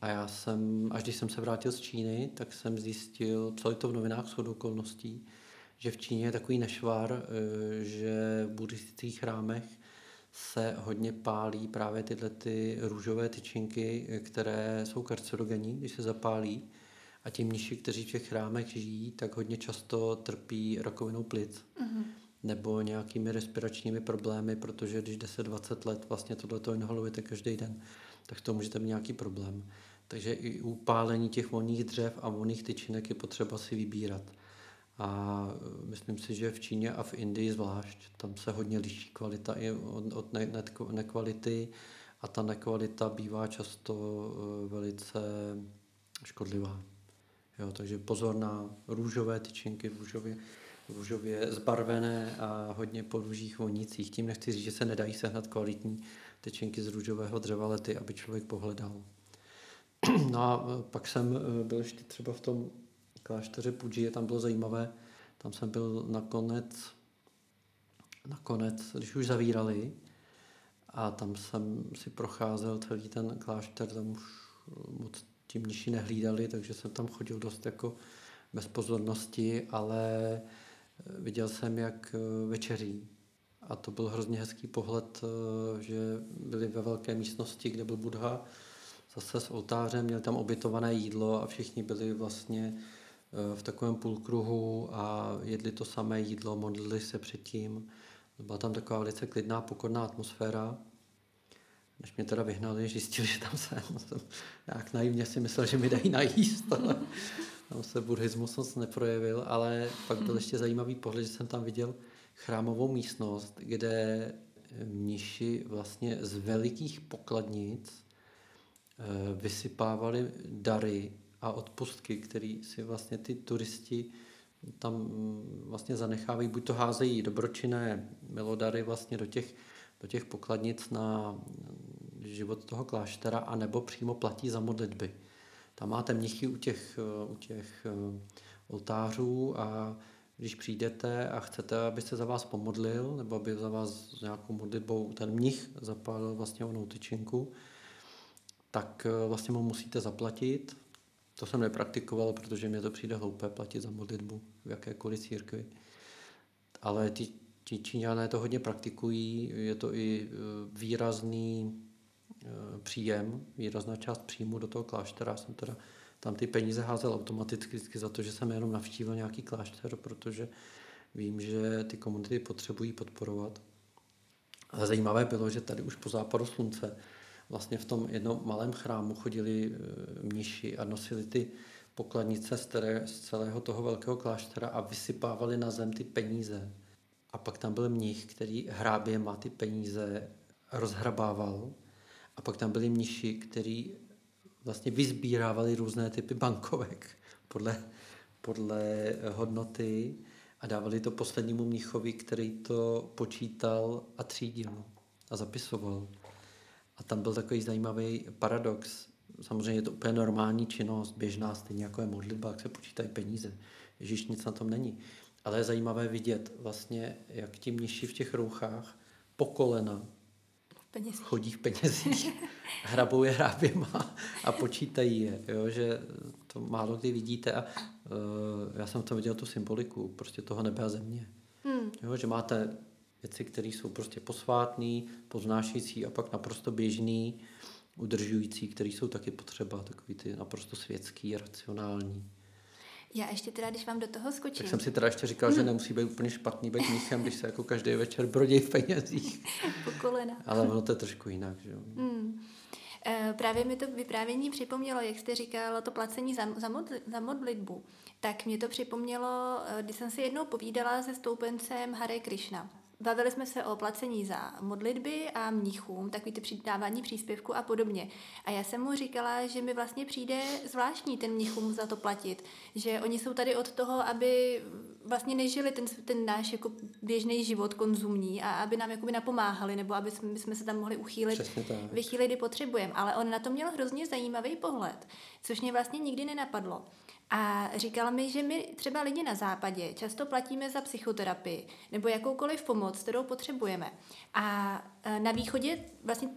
A já jsem, až když jsem se vrátil z Číny, tak jsem zjistil, co je to v novinách shodou okolností, že v Číně je takový nešvar, eh, že v buddhistických chrámech se hodně pálí právě tyhle ty růžové tyčinky, které jsou karcinogenní, když se zapálí a ti mniši, kteří v těch chrámech žijí, tak hodně často trpí rakovinou plic mm-hmm. nebo nějakými respiračními problémy, protože když 10-20 let vlastně tohleto inhalujete každý den, tak to můžete mít nějaký problém. Takže i u pálení těch volných dřev a volných tyčinek je potřeba si vybírat. A myslím si, že v Číně a v Indii zvlášť, tam se hodně liší kvalita i od, ne, ne, nekvality a ta nekvalita bývá často eh, velice škodlivá. Jo, takže pozor na růžové tyčinky, růžově, růžově zbarvené a hodně po růžích vonících. Tím nechci říct, že se nedají sehnat kvalitní tyčinky z růžového dřeva lety, aby člověk pohledal. [CLEARS THROAT] No a e, pak jsem byl ještě třeba v tom klášteře Puji, tam bylo zajímavé, tam jsem byl nakonec, nakonec, když už zavírali, a tam jsem si procházel celý ten klášter, tam už moc tím mniši nehlídali, takže jsem tam chodil dost jako bez pozornosti, ale viděl jsem, jak večeří. A to byl hrozně hezký pohled, že byli ve velké místnosti, kde byl Budha, zase s oltářem, měli tam obětované jídlo a všichni byli vlastně v takovém půlkruhu a jedli to samé jídlo, modlili se předtím. Byla tam taková velice klidná, pokorná atmosféra. Než mě teda vyhnali, zjistili, [LAUGHS] že tam jsem, [LAUGHS] jsem nějak naivně si myslel, že mi dají najíst, ale [LAUGHS] tam se buddhismus moc neprojevil, ale pak byl ještě zajímavý pohled, že jsem tam viděl chrámovou místnost, kde mniši vlastně z velikých pokladnic eh, vysypávali dary a odpustky, které si vlastně ty turisti tam mm, vlastně zanechávají, buď to házejí dobročinné milodary vlastně do těch, do těch pokladnic na mm, život toho kláštera, anebo přímo platí za modlitby. Tam máte mnichy u těch, u těch eh, oltářů a když přijdete a chcete, aby se za vás pomodlil, nebo aby za vás s nějakou modlitbou ten mnich zapálil vlastně onou tyčinku, tak eh, vlastně mu musíte zaplatit to jsem nepraktikoval, protože mě to přijde hloupé platit za modlitbu v jakékoliv církvi. Ale ti, ti Číňané to hodně praktikují, je to i e, výrazný e, příjem, výrazná část příjmu do toho kláštera. Jsem teda tam ty peníze házel automaticky za to, že jsem jenom navštívil nějaký klášter, protože vím, že ty komunity potřebují podporovat. Ale zajímavé bylo, že tady už po západu slunce vlastně v tom jednom malém chrámu chodili eh, mniši a nosili ty pokladnice z, které, z celého toho velkého kláštera a vysypávali na zem ty peníze. A pak tam byl mnich, který hrábě má ty peníze rozhrabával. A pak tam byli mniši, kteří vlastně vyzbírávali různé typy bankovek [LAUGHS] podle, podle hodnoty a dávali to poslednímu mnichovi, který to počítal a třídil a zapisoval. A tam byl takový zajímavý paradox. Samozřejmě je to úplně normální činnost, běžná, stejně jako je modlitba, jak se počítají peníze. Ježíš nic na tom není. Ale je zajímavé vidět vlastně, jak ti mniši v těch rouchách po kolena Penězí. chodí v penězích, [LAUGHS] hrabou je hráběma a počítají je, jo, že to málo kdy vidíte a uh, já jsem v tom viděl tu symboliku prostě toho nebe a země. Hmm. Jo, že máte věci, které jsou prostě posvátné, poznášející a pak naprosto běžný, udržující, které jsou taky potřeba, takový ty naprosto světský, racionální. Já ještě teda, když vám do toho skočím. Tak jsem si teda ještě říkal, že nemusí být úplně špatný být míchem, když se jako každý večer brodí v penězích. [LAUGHS] Po kolena. Ale ono to je trošku jinak, že jo. Hmm. Právě mi to vyprávění připomnělo, jak jste říkal, to placení za, za, modl, za modlitbu. Tak mě to připomnělo, eh, když jsem si jednou povídala se stoupencem Hare Krishna. Bavili jsme se o placení za modlitby a mnichům, takový ty přidávání příspěvku a podobně. A já jsem mu říkala, že mi vlastně přijde zvláštní ten mnichům za to platit. Že oni jsou tady od toho, aby vlastně nežili ten, ten náš jako běžný život konzumní a aby nám jakoby napomáhali, nebo aby jsme, jsme se tam mohli uchýlit ve chvíli, kdy potřebujeme. Ale on na to měl hrozně zajímavý pohled, což mě vlastně nikdy nenapadlo. A říkal mi, že my třeba lidi na západě často platíme za psychoterapii nebo jakoukoliv pomoc, kterou potřebujeme. A e, na východě vlastně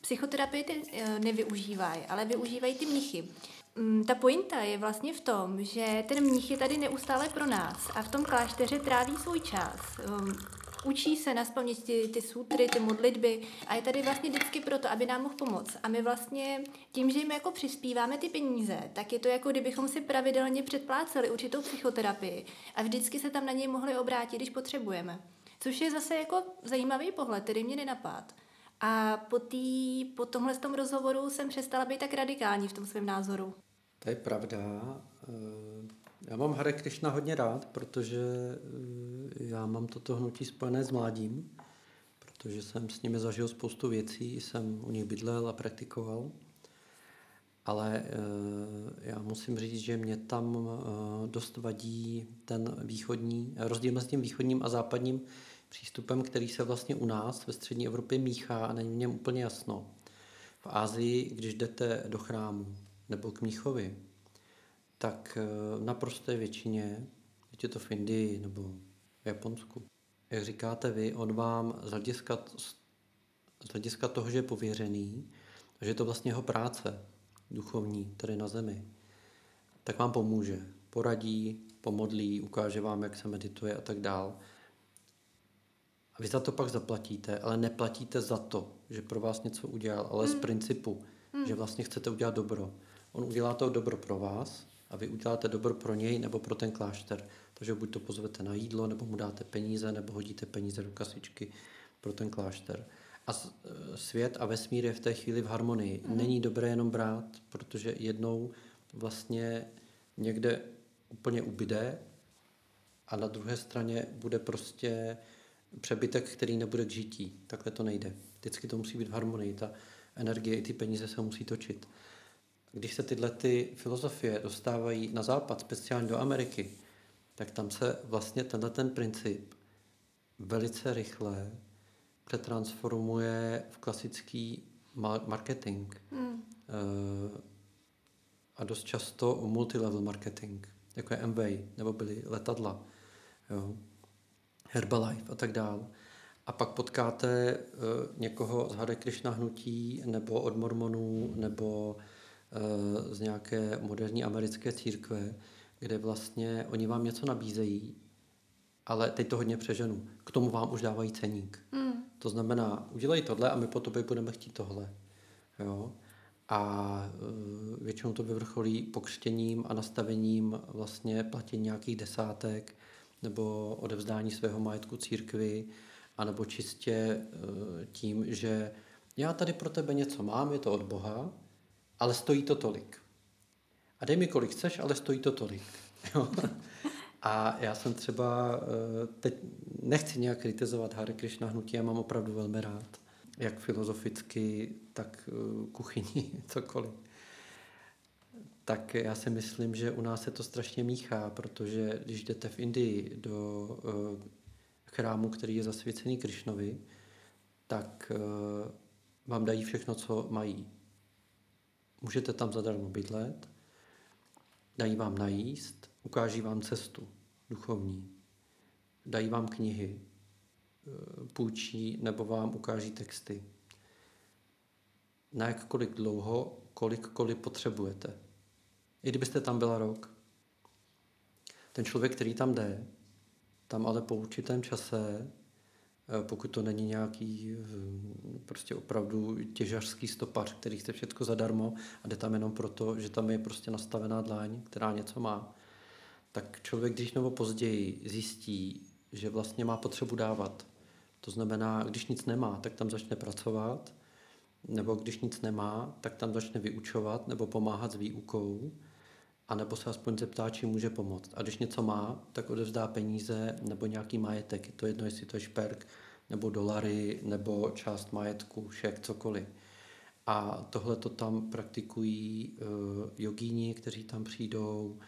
psychoterapii ty e, nevyužívají, ale využívají ty mnichy. Mm, ta pointa je vlastně v tom, že ten mnich je tady neustále pro nás a v tom klášteře tráví svůj čas. Učí se naspamět ty, ty sutry, ty modlitby a je tady vlastně vždycky proto, aby nám mohl pomoct. A my vlastně tím, že jim jako přispíváme ty peníze, tak je to jako kdybychom si pravidelně předpláceli určitou psychoterapii a vždycky se tam na něj mohli obrátit, když potřebujeme. Což je zase jako zajímavý pohled, který mě nenapad. A po, tý, po tomhle tom rozhovoru jsem přestala být tak radikální v tom svém názoru. To je pravda. Eh, já mám Hare Krishna hodně rád, protože eh, já mám toto hnutí spojené s mládím, protože jsem s nimi zažil spoustu věcí, jsem u nich bydlel a praktikoval. Ale eh, já musím říct, že mě tam dost vadí ten východní, rozdíl mezi tím východním a západním přístupem, který se vlastně u nás ve střední Evropě míchá a není v něm úplně jasno. V Ázii, když jdete do chrámu nebo k Míchovi, tak eh, naprosté většině, ať je to v Indii nebo v Japonsku, jak říkáte vy, on vám z hlediska z hlediska toho, že je pověřený, že je to vlastně jeho práce duchovní tady na zemi, tak vám pomůže. Poradí, pomodlí, ukáže vám, jak se medituje a tak dál. A vy za to pak zaplatíte, ale neplatíte za to, že pro vás něco udělal, ale mm. z hmm. principu, mm. že vlastně chcete udělat dobro. On udělá to dobro pro vás a vy uděláte dobro pro něj nebo pro ten klášter. Takže buď to pozvete na jídlo, nebo mu dáte peníze, nebo hodíte peníze do kasičky pro ten klášter. A e, svět a vesmír je v té chvíli v harmonii. Mm. Není dobré jenom brát, protože jednou vlastně někde úplně ubyde a na druhé straně bude prostě přebytek, který nebude k žití. Takhle to nejde. Vždycky to musí být v harmonii. Ta energie i ty peníze se musí točit. Když se tyhle ty filozofie dostávají na západ, speciálně do Ameriky, tak tam se vlastně tenhle ten princip velice rychle přetransformuje v klasický marketing. Mm. A dost často multilevel marketing, jako je Amway, nebo byly letadla, jo, Herbalife a tak dále. A pak potkáte uh, někoho z Hare Krishna hnutí, nebo od mormonů, nebo z nějaké moderní americké církve, kde vlastně oni vám něco nabízejí, ale teď to hodně přeženu. K tomu vám už dávají ceník. Mm. To znamená, udělej tohle a my po tobě budeme chtít tohle. Jo? A e, většinou to vyvrcholí pokřtěním a nastavením vlastně platení nějakých desátek nebo odevzdání svého majetku církvi, anebo čistě e, tím, že já tady pro tebe něco mám, je to od Boha, ale stojí to tolik. A dej mi kolik chceš, ale stojí to tolik. [LAUGHS] Jo? A já jsem třeba, e, teď nechci nějak kritizovat Hare Krishna hnutí, já mám opravdu velmi rád jak filozoficky, tak eh, kuchyni, [LAUGHS] cokoliv. Tak já si myslím, že u nás se to strašně míchá, protože když jdete v Indii do uh, chrámu, který je zasvěcený Krišnovi, tak vám dají všechno, co mají. Můžete tam zadarmo bydlet, dají vám najíst, ukáží vám cestu duchovní, dají vám knihy, Eh, půjčí nebo vám ukáží texty. Na jakkoliv dlouho, kolik kolik potřebujete. I kdybyste tam byla rok. Ten člověk, který tam jde, tam ale po určitém čase, pokud to není nějaký eh, prostě opravdu těžařský stopař, který chce všechno zadarmo a jde tam jenom proto, že tam je prostě nastavená dláň, která něco má, tak člověk, když nebo později zjistí, že vlastně má potřebu dávat, to znamená, když nic nemá, tak tam začne pracovat, nebo když nic nemá, tak tam začne vyučovat nebo pomáhat s výukou, a nebo se aspoň zeptá, či může pomoct. A když něco má, tak odevzdá peníze nebo nějaký majetek. To jedno, jestli to je šperk, nebo dolary, nebo část majetku, šek, cokoliv. A tohle to tam praktikují uh, jogíni, kteří tam přijdou,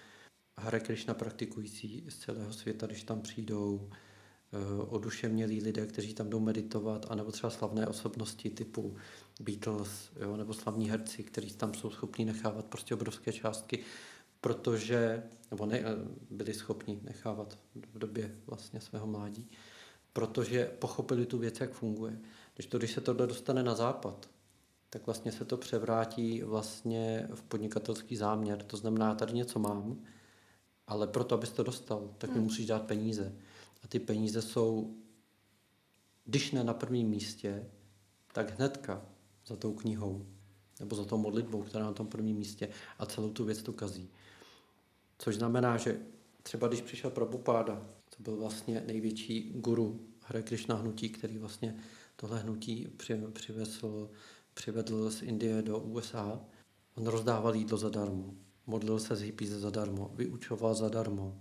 Hare Krishna praktikující z celého světa, když tam přijdou, Eh, oduševnělí lidé, kteří tam jdou meditovat, anebo třeba slavné osobnosti typu Beatles, jo, nebo slavní herci, kteří tam jsou schopni nechávat prostě obrovské částky, protože, nebo ne, eh, byli schopni nechávat v době vlastně svého mládí, protože pochopili tu věc, jak funguje. Když, to, když se tohle dostane na západ, tak vlastně se to převrátí vlastně v podnikatelský záměr. To znamená, já tady něco mám, ale proto, abys to dostal, tak mi hmm. musíš dát peníze. A ty peníze jsou, když ne na prvním místě, tak hnedka za tou knihou nebo za tou modlitbou, která na tom prvním místě a celou tu věc to kazí. Což znamená, že třeba když přišel Prabhupáda, to byl vlastně největší guru Hare Krishna hnutí, který vlastně tohle hnutí přivezl, přivedl z Indie do USA, on rozdával jídlo zadarmo, modlil se z hippies zadarmo, vyučoval zadarmo,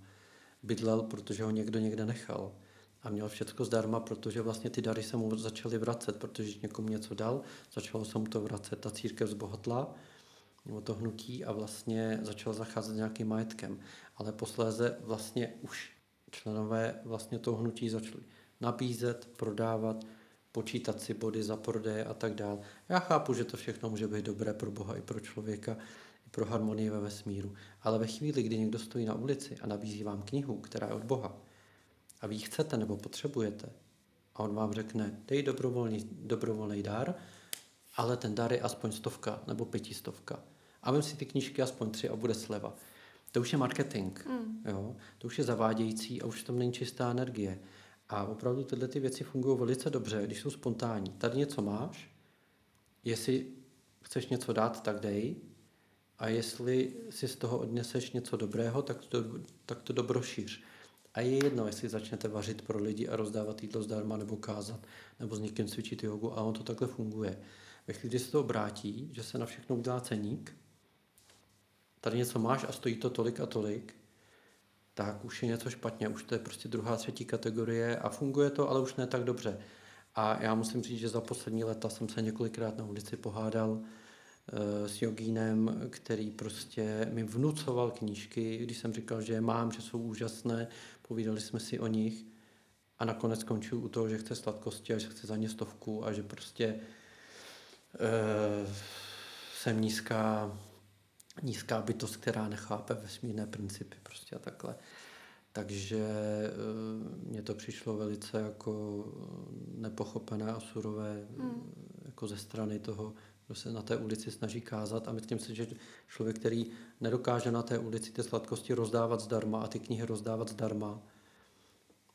bydlel, protože ho někdo někde nechal. A měl všechno zdarma, protože vlastně ty dary se mu začaly vracet, protože někomu něco dal, začalo se mu to vracet. Ta církev zbohatla, nebo to hnutí a vlastně začal zacházet nějakým majetkem. Ale posléze vlastně už členové vlastně toho hnutí začali nabízet, prodávat, počítat si body za prodeje a tak dále. Já chápu, že to všechno může být dobré pro Boha i pro člověka, pro harmonii ve vesmíru. Ale ve chvíli, kdy někdo stojí na ulici a nabízí vám knihu, která je od Boha, a vy ji chcete nebo potřebujete, A on vám řekne, dej dobrovolný, dobrovolný dar, ale ten dar je aspoň stovka nebo pětistovka. A vem si ty knížky aspoň tři a bude sleva. To už je marketing, mm. jo? to už je zavádějící a už tam není čistá energie. A opravdu tyhle ty věci fungují velice dobře, když jsou spontánní. Tady něco máš, jestli chceš něco dát, tak dej. A jestli si z toho odneseš něco dobrého, tak to, tak to dobro šíř. A je jedno, jestli začnete vařit pro lidi a rozdávat jídlo zdarma, nebo kázat, nebo s někým cvičit jogu, a on to takhle funguje. Ve chvíli, kdy se to obrátí, že se na všechno udělá ceník, tady něco máš a stojí to tolik a tolik, tak už je něco špatně, už to je prostě druhá, třetí kategorie a funguje to, ale už ne tak dobře. A já musím říct, že za poslední léta jsem se několikrát na ulici pohádal uh, s jogínem, který prostě mi vnucoval knížky, když jsem říkal, že je mám, že jsou úžasné, povídali jsme si o nich a nakonec skončil u toho, že chce sladkosti a že chce za ně stovku a že prostě jsem nízká nízká bytost, která nechápe vesmírné principy prostě a takhle. Takže eh, mně to přišlo velice jako nepochopené a surové hmm. jako ze strany toho, kdo se na té ulici snaží kázat a myslím si, že člověk, který nedokáže na té ulici ty sladkosti rozdávat zdarma a ty knihy rozdávat zdarma,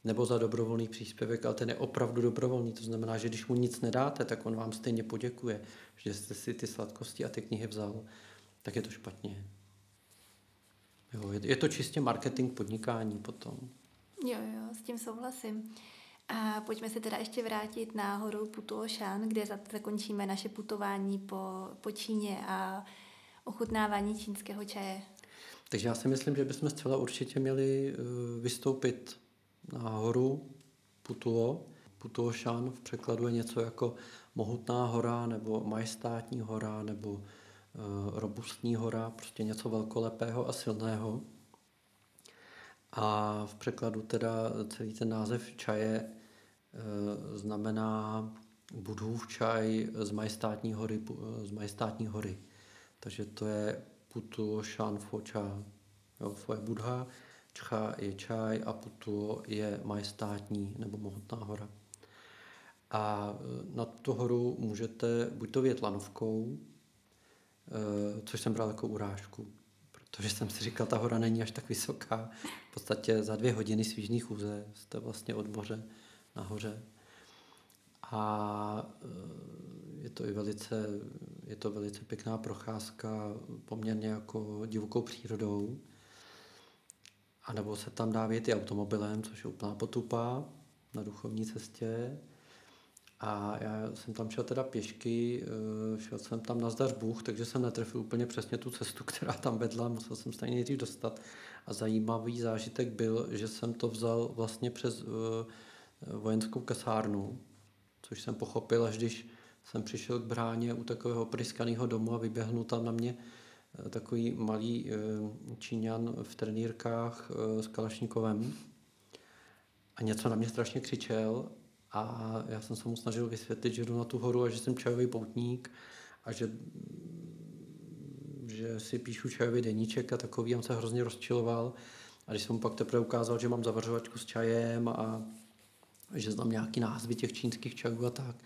nebo za dobrovolný příspěvek, ale ten je opravdu dobrovolný. To znamená, že když mu nic nedáte, tak on vám stejně poděkuje, že jste si ty sladkosti a ty knihy vzal tak je to špatně. Jo, je, to čistě marketing podnikání potom. Jo, jo, s tím souhlasím. A pojďme se teda ještě vrátit na horu Putuoshan, kde zakončíme naše putování po, po Číně a ochutnávání čínského čaje. Takže já si myslím, že bychom zcela určitě měli eh, vystoupit na horu Putuo. Putuoshan v překladu je něco jako mohutná hora nebo majestátní hora nebo Eh, robustní hora, prostě něco velkolepého a silného. A v překladu teda celý ten název čaje eh, znamená Budhův čaj z majestátní hory, z majestátní hory. Takže to je Putu Shan Fo Cha. Jo, Fo je Budha, Čcha je čaj a Putu je majestátní nebo mohutná hora. A eh, na tu horu můžete buď to větlanovkou, Eh, což jsem bral jako urážku, protože jsem si říkal, ta hora není až tak vysoká. V podstatě za dvě hodiny svížný chůze jste vlastně od moře nahoře. A eh, je to i velice, je to velice pěkná procházka, poměrně jako divokou přírodou. A nebo se tam dá vět i automobilem, což je úplná potupa na duchovní cestě. A já jsem tam šel teda pěšky, eh, šel jsem tam na zdař Bůh, takže jsem netrefil úplně přesně tu cestu, [LAUGHS] která tam vedla, musel jsem stejně nejdřív dostat. A zajímavý zážitek byl, že jsem to vzal vlastně přes eh, vojenskou kasárnu, což jsem pochopil, až když jsem přišel k bráně u takového pryskaného domu a vyběhnul tam na mě takový malý Číňan v trenýrkách s Kalašníkovem a něco na mě strašně křičel a já jsem se mu snažil vysvětlit, že jdu na tu horu a že jsem čajový poutník a že, že si píšu čajový deníček a takový. On se hrozně rozčiloval. A když jsem mu pak teprve ukázal, že mám zavařovačku s čajem a že znám nějaký názvy těch čínských čajů a tak,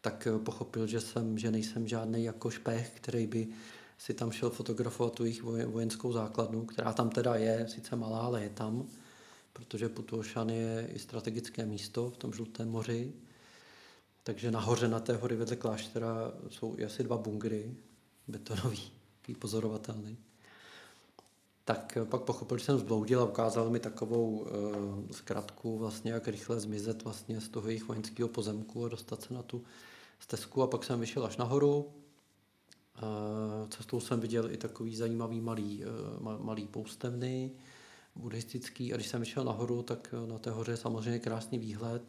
tak pochopil, že, jsem, že nejsem žádný jako špech, který by si tam šel fotografovat tu jejich vojenskou základnu, která tam teda je, sice malá, ale je tam protože Putuošan je i strategické místo v tom žlutém moři. Takže nahoře na té hory vedle kláštera jsou asi dva bungry, betonový, pozorovatelný. Tak pak pochopil, že jsem zbloudil a ukázal mi takovou uh, zkratku, vlastně, jak rychle zmizet vlastně z toho jejich vojenského pozemku a dostat se na tu stezku. A pak jsem vyšel až nahoru. Uh, cestou jsem viděl i takový zajímavý malý, uh, malý poustevny, buddhistický a když jsem šel nahoru, tak eh, na té hoře je samozřejmě krásný výhled.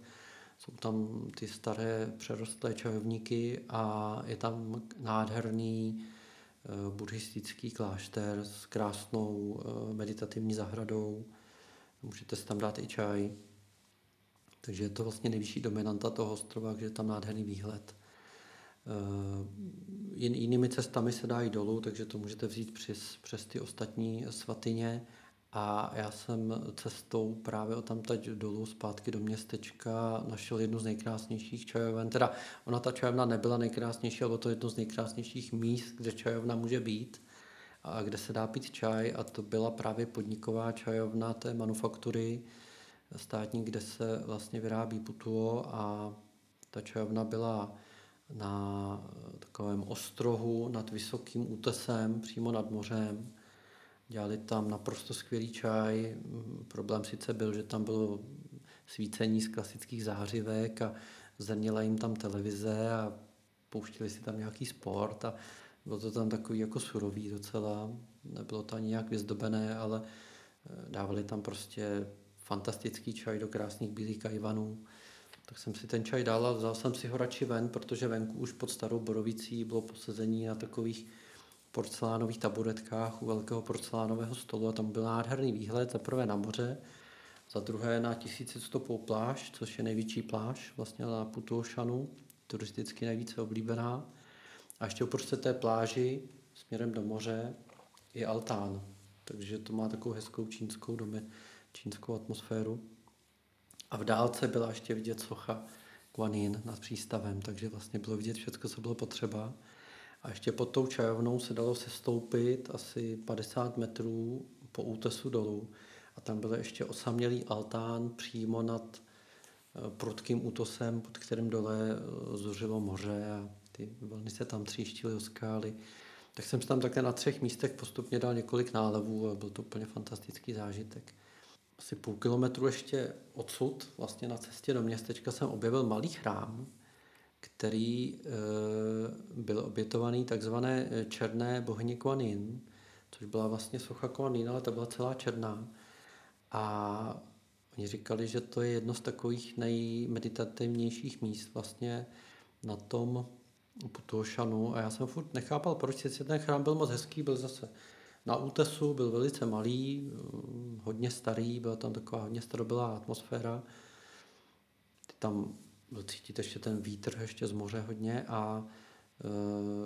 Jsou tam ty staré přerostlé čajovníky a je tam nádherný eh, buddhistický klášter s krásnou eh, meditativní zahradou. Můžete si tam dát i čaj. Takže je to vlastně nejvyšší dominanta toho ostrova, že je tam nádherný výhled. Jinými cestami se dá jít dolů, takže to můžete vzít přes, přes ty ostatní svatyně. A já jsem cestou právě o tam teď dolů zpátky do městečka našel jednu z nejkrásnějších čajoven. Teda ona ta čajovna nebyla nejkrásnější, ale to jedno z nejkrásnějších míst, kde čajovna může být a kde se dá pít čaj. A to byla právě podniková čajovna té manufaktury státní, kde se vlastně vyrábí putuo a ta čajovna byla na takovém ostrohu nad vysokým útesem, přímo nad mořem. Dělali tam naprosto skvělý čaj. Problém sice byl, že tam bylo svícení z klasických zářivek a zrnila jim tam televize a pouštili si tam nějaký sport a bylo to tam takový jako surový docela. Nebylo to ani nějak vyzdobené, ale eh, dávali tam prostě fantastický čaj do krásných bílých kajvanů. Tak jsem si ten čaj dal a vzal jsem si ho radši ven, protože venku už pod starou borovicí bylo posezení na takových porcelánových taburetkách u velkého porcelánového stolu a tam byl nádherný výhled za prvé na moře, za druhé na tisícistopou pláž, což je největší pláž vlastně na Putuošanu, turisticky nejvíce oblíbená. A ještě uprostřed té pláži směrem do moře je altán, takže to má takovou hezkou čínskou domy, čínskou atmosféru. A v dálce byla ještě vidět socha Guanin nad přístavem, takže vlastně bylo vidět všechno, co bylo potřeba. A ještě pod tou čajovnou se dalo sestoupit asi 50 metrů po útesu dolů. A tam byl ještě osamělý altán přímo nad eh, prudkým útosem, pod kterým dole eh, zuřilo moře a ty vlny se tam tříštily o skály. Tak jsem tam také na třech místech postupně dal několik nálevů a byl to úplně fantastický zážitek asi půl kilometru ještě odsud, vlastně na cestě do městečka, jsem objevil malý chrám, který e, byl obětovaný takzvané eh, černé bohyně Kuan což byla vlastně socha Kuan ale ta byla celá černá. A oni říkali, že to je jedno z takových nejmeditativnějších míst vlastně na tom Putuošanu a já jsem furt nechápal, proč si ten chrám byl moc hezký, byl zase na útesu, byl velice malý, mm, hodně starý, byla tam taková hodně starobylá atmosféra. Tam byl cítit ještě ten vítr ještě z moře hodně a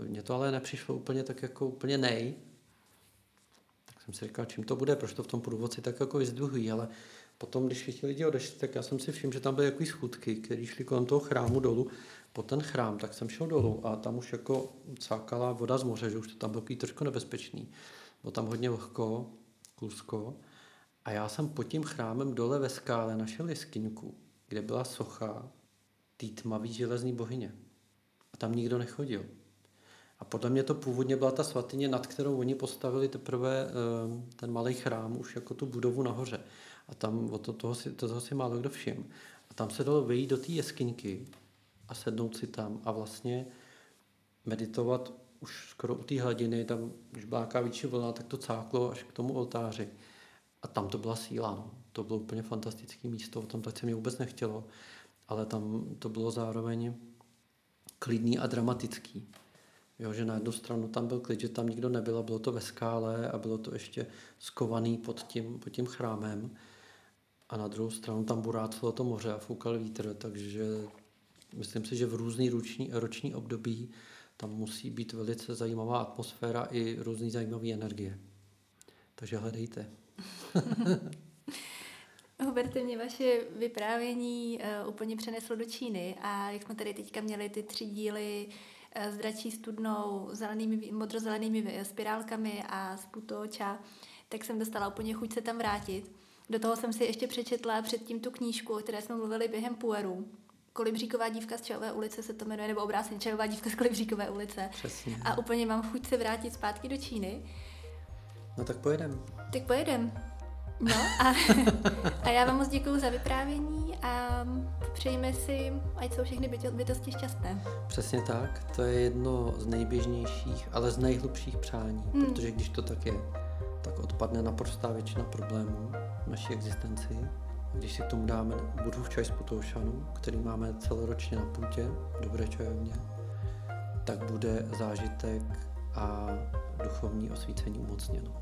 e, mně to ale nepřišlo úplně tak jako úplně nej. Tak jsem si říkal, čím to bude, proč to v tom průvodci tak jako vyzdvihují, ale potom, když všichni lidi odešli, tak já jsem si všiml, že tam byly jaký schůdky, které šly kolem toho chrámu dolů, po ten chrám, tak jsem šel dolů a tam už jako cákala voda z moře, že už to tam bylo trošku nebezpečný. Bylo tam hodně vlhko, klusko. A já jsem pod tím chrámem dole ve skále našel jeskyňku, kde byla socha té tmavý železní bohyně. A tam nikdo nechodil. A podle mě to původně byla ta svatyně, nad kterou oni postavili teprve ehm, ten malý chrám, už jako tu budovu nahoře. A tam od to, toho, si, toho si málo kdo všim. A tam se dalo vyjít do té jeskyňky a sednout si tam a vlastně meditovat už skoro u té hladiny, tam, když byla větší vlna, tak to cáklo až k tomu oltáři. A tam to byla síla. No. To bylo úplně fantastické místo, tam tak se mě vůbec nechtělo, ale tam to bylo zároveň klidný a dramatický. Jo, že na jednu stranu tam byl klid, že tam nikdo nebyl a bylo to ve skále a bylo to ještě skovaný pod tím, pod tím chrámem. A na druhou stranu tam burácelo to moře a foukal vítr, takže myslím si, že v různý roční, roční období tam musí být velice zajímavá atmosféra i různý zajímavé energie. Takže hledejte. [LAUGHS] Huberte, mě vaše vyprávění uh, úplně přeneslo do Číny a jak jsme tady teďka měli ty tři díly uh, s dračí studnou, zelenými, modrozelenými spirálkami a z putoča, tak jsem dostala úplně chuť se tam vrátit. Do toho jsem si ještě přečetla předtím tu knížku, o které jsme mluvili během pueru. Kolibříková dívka z Čajové ulice se to jmenuje, nebo obráceně Čajová dívka z Kolibříkové ulice. Přesně. A úplně mám chuť se vrátit zpátky do Číny. No tak pojedem. Tak pojedem. No a, [LAUGHS] a já vám moc děkuji za vyprávění a přejeme si, ať jsou všechny bytosti šťastné. Přesně tak, to je jedno z nejběžnějších, ale z nejhlubších přání, hmm. protože když to tak je, tak odpadne naprostá většina problémů v naší existenci když si k tomu dáme Budhův čaj z Potoušanu, který máme celoročně na půdě, dobré čajovně, tak bude zážitek a duchovní osvícení umocněno.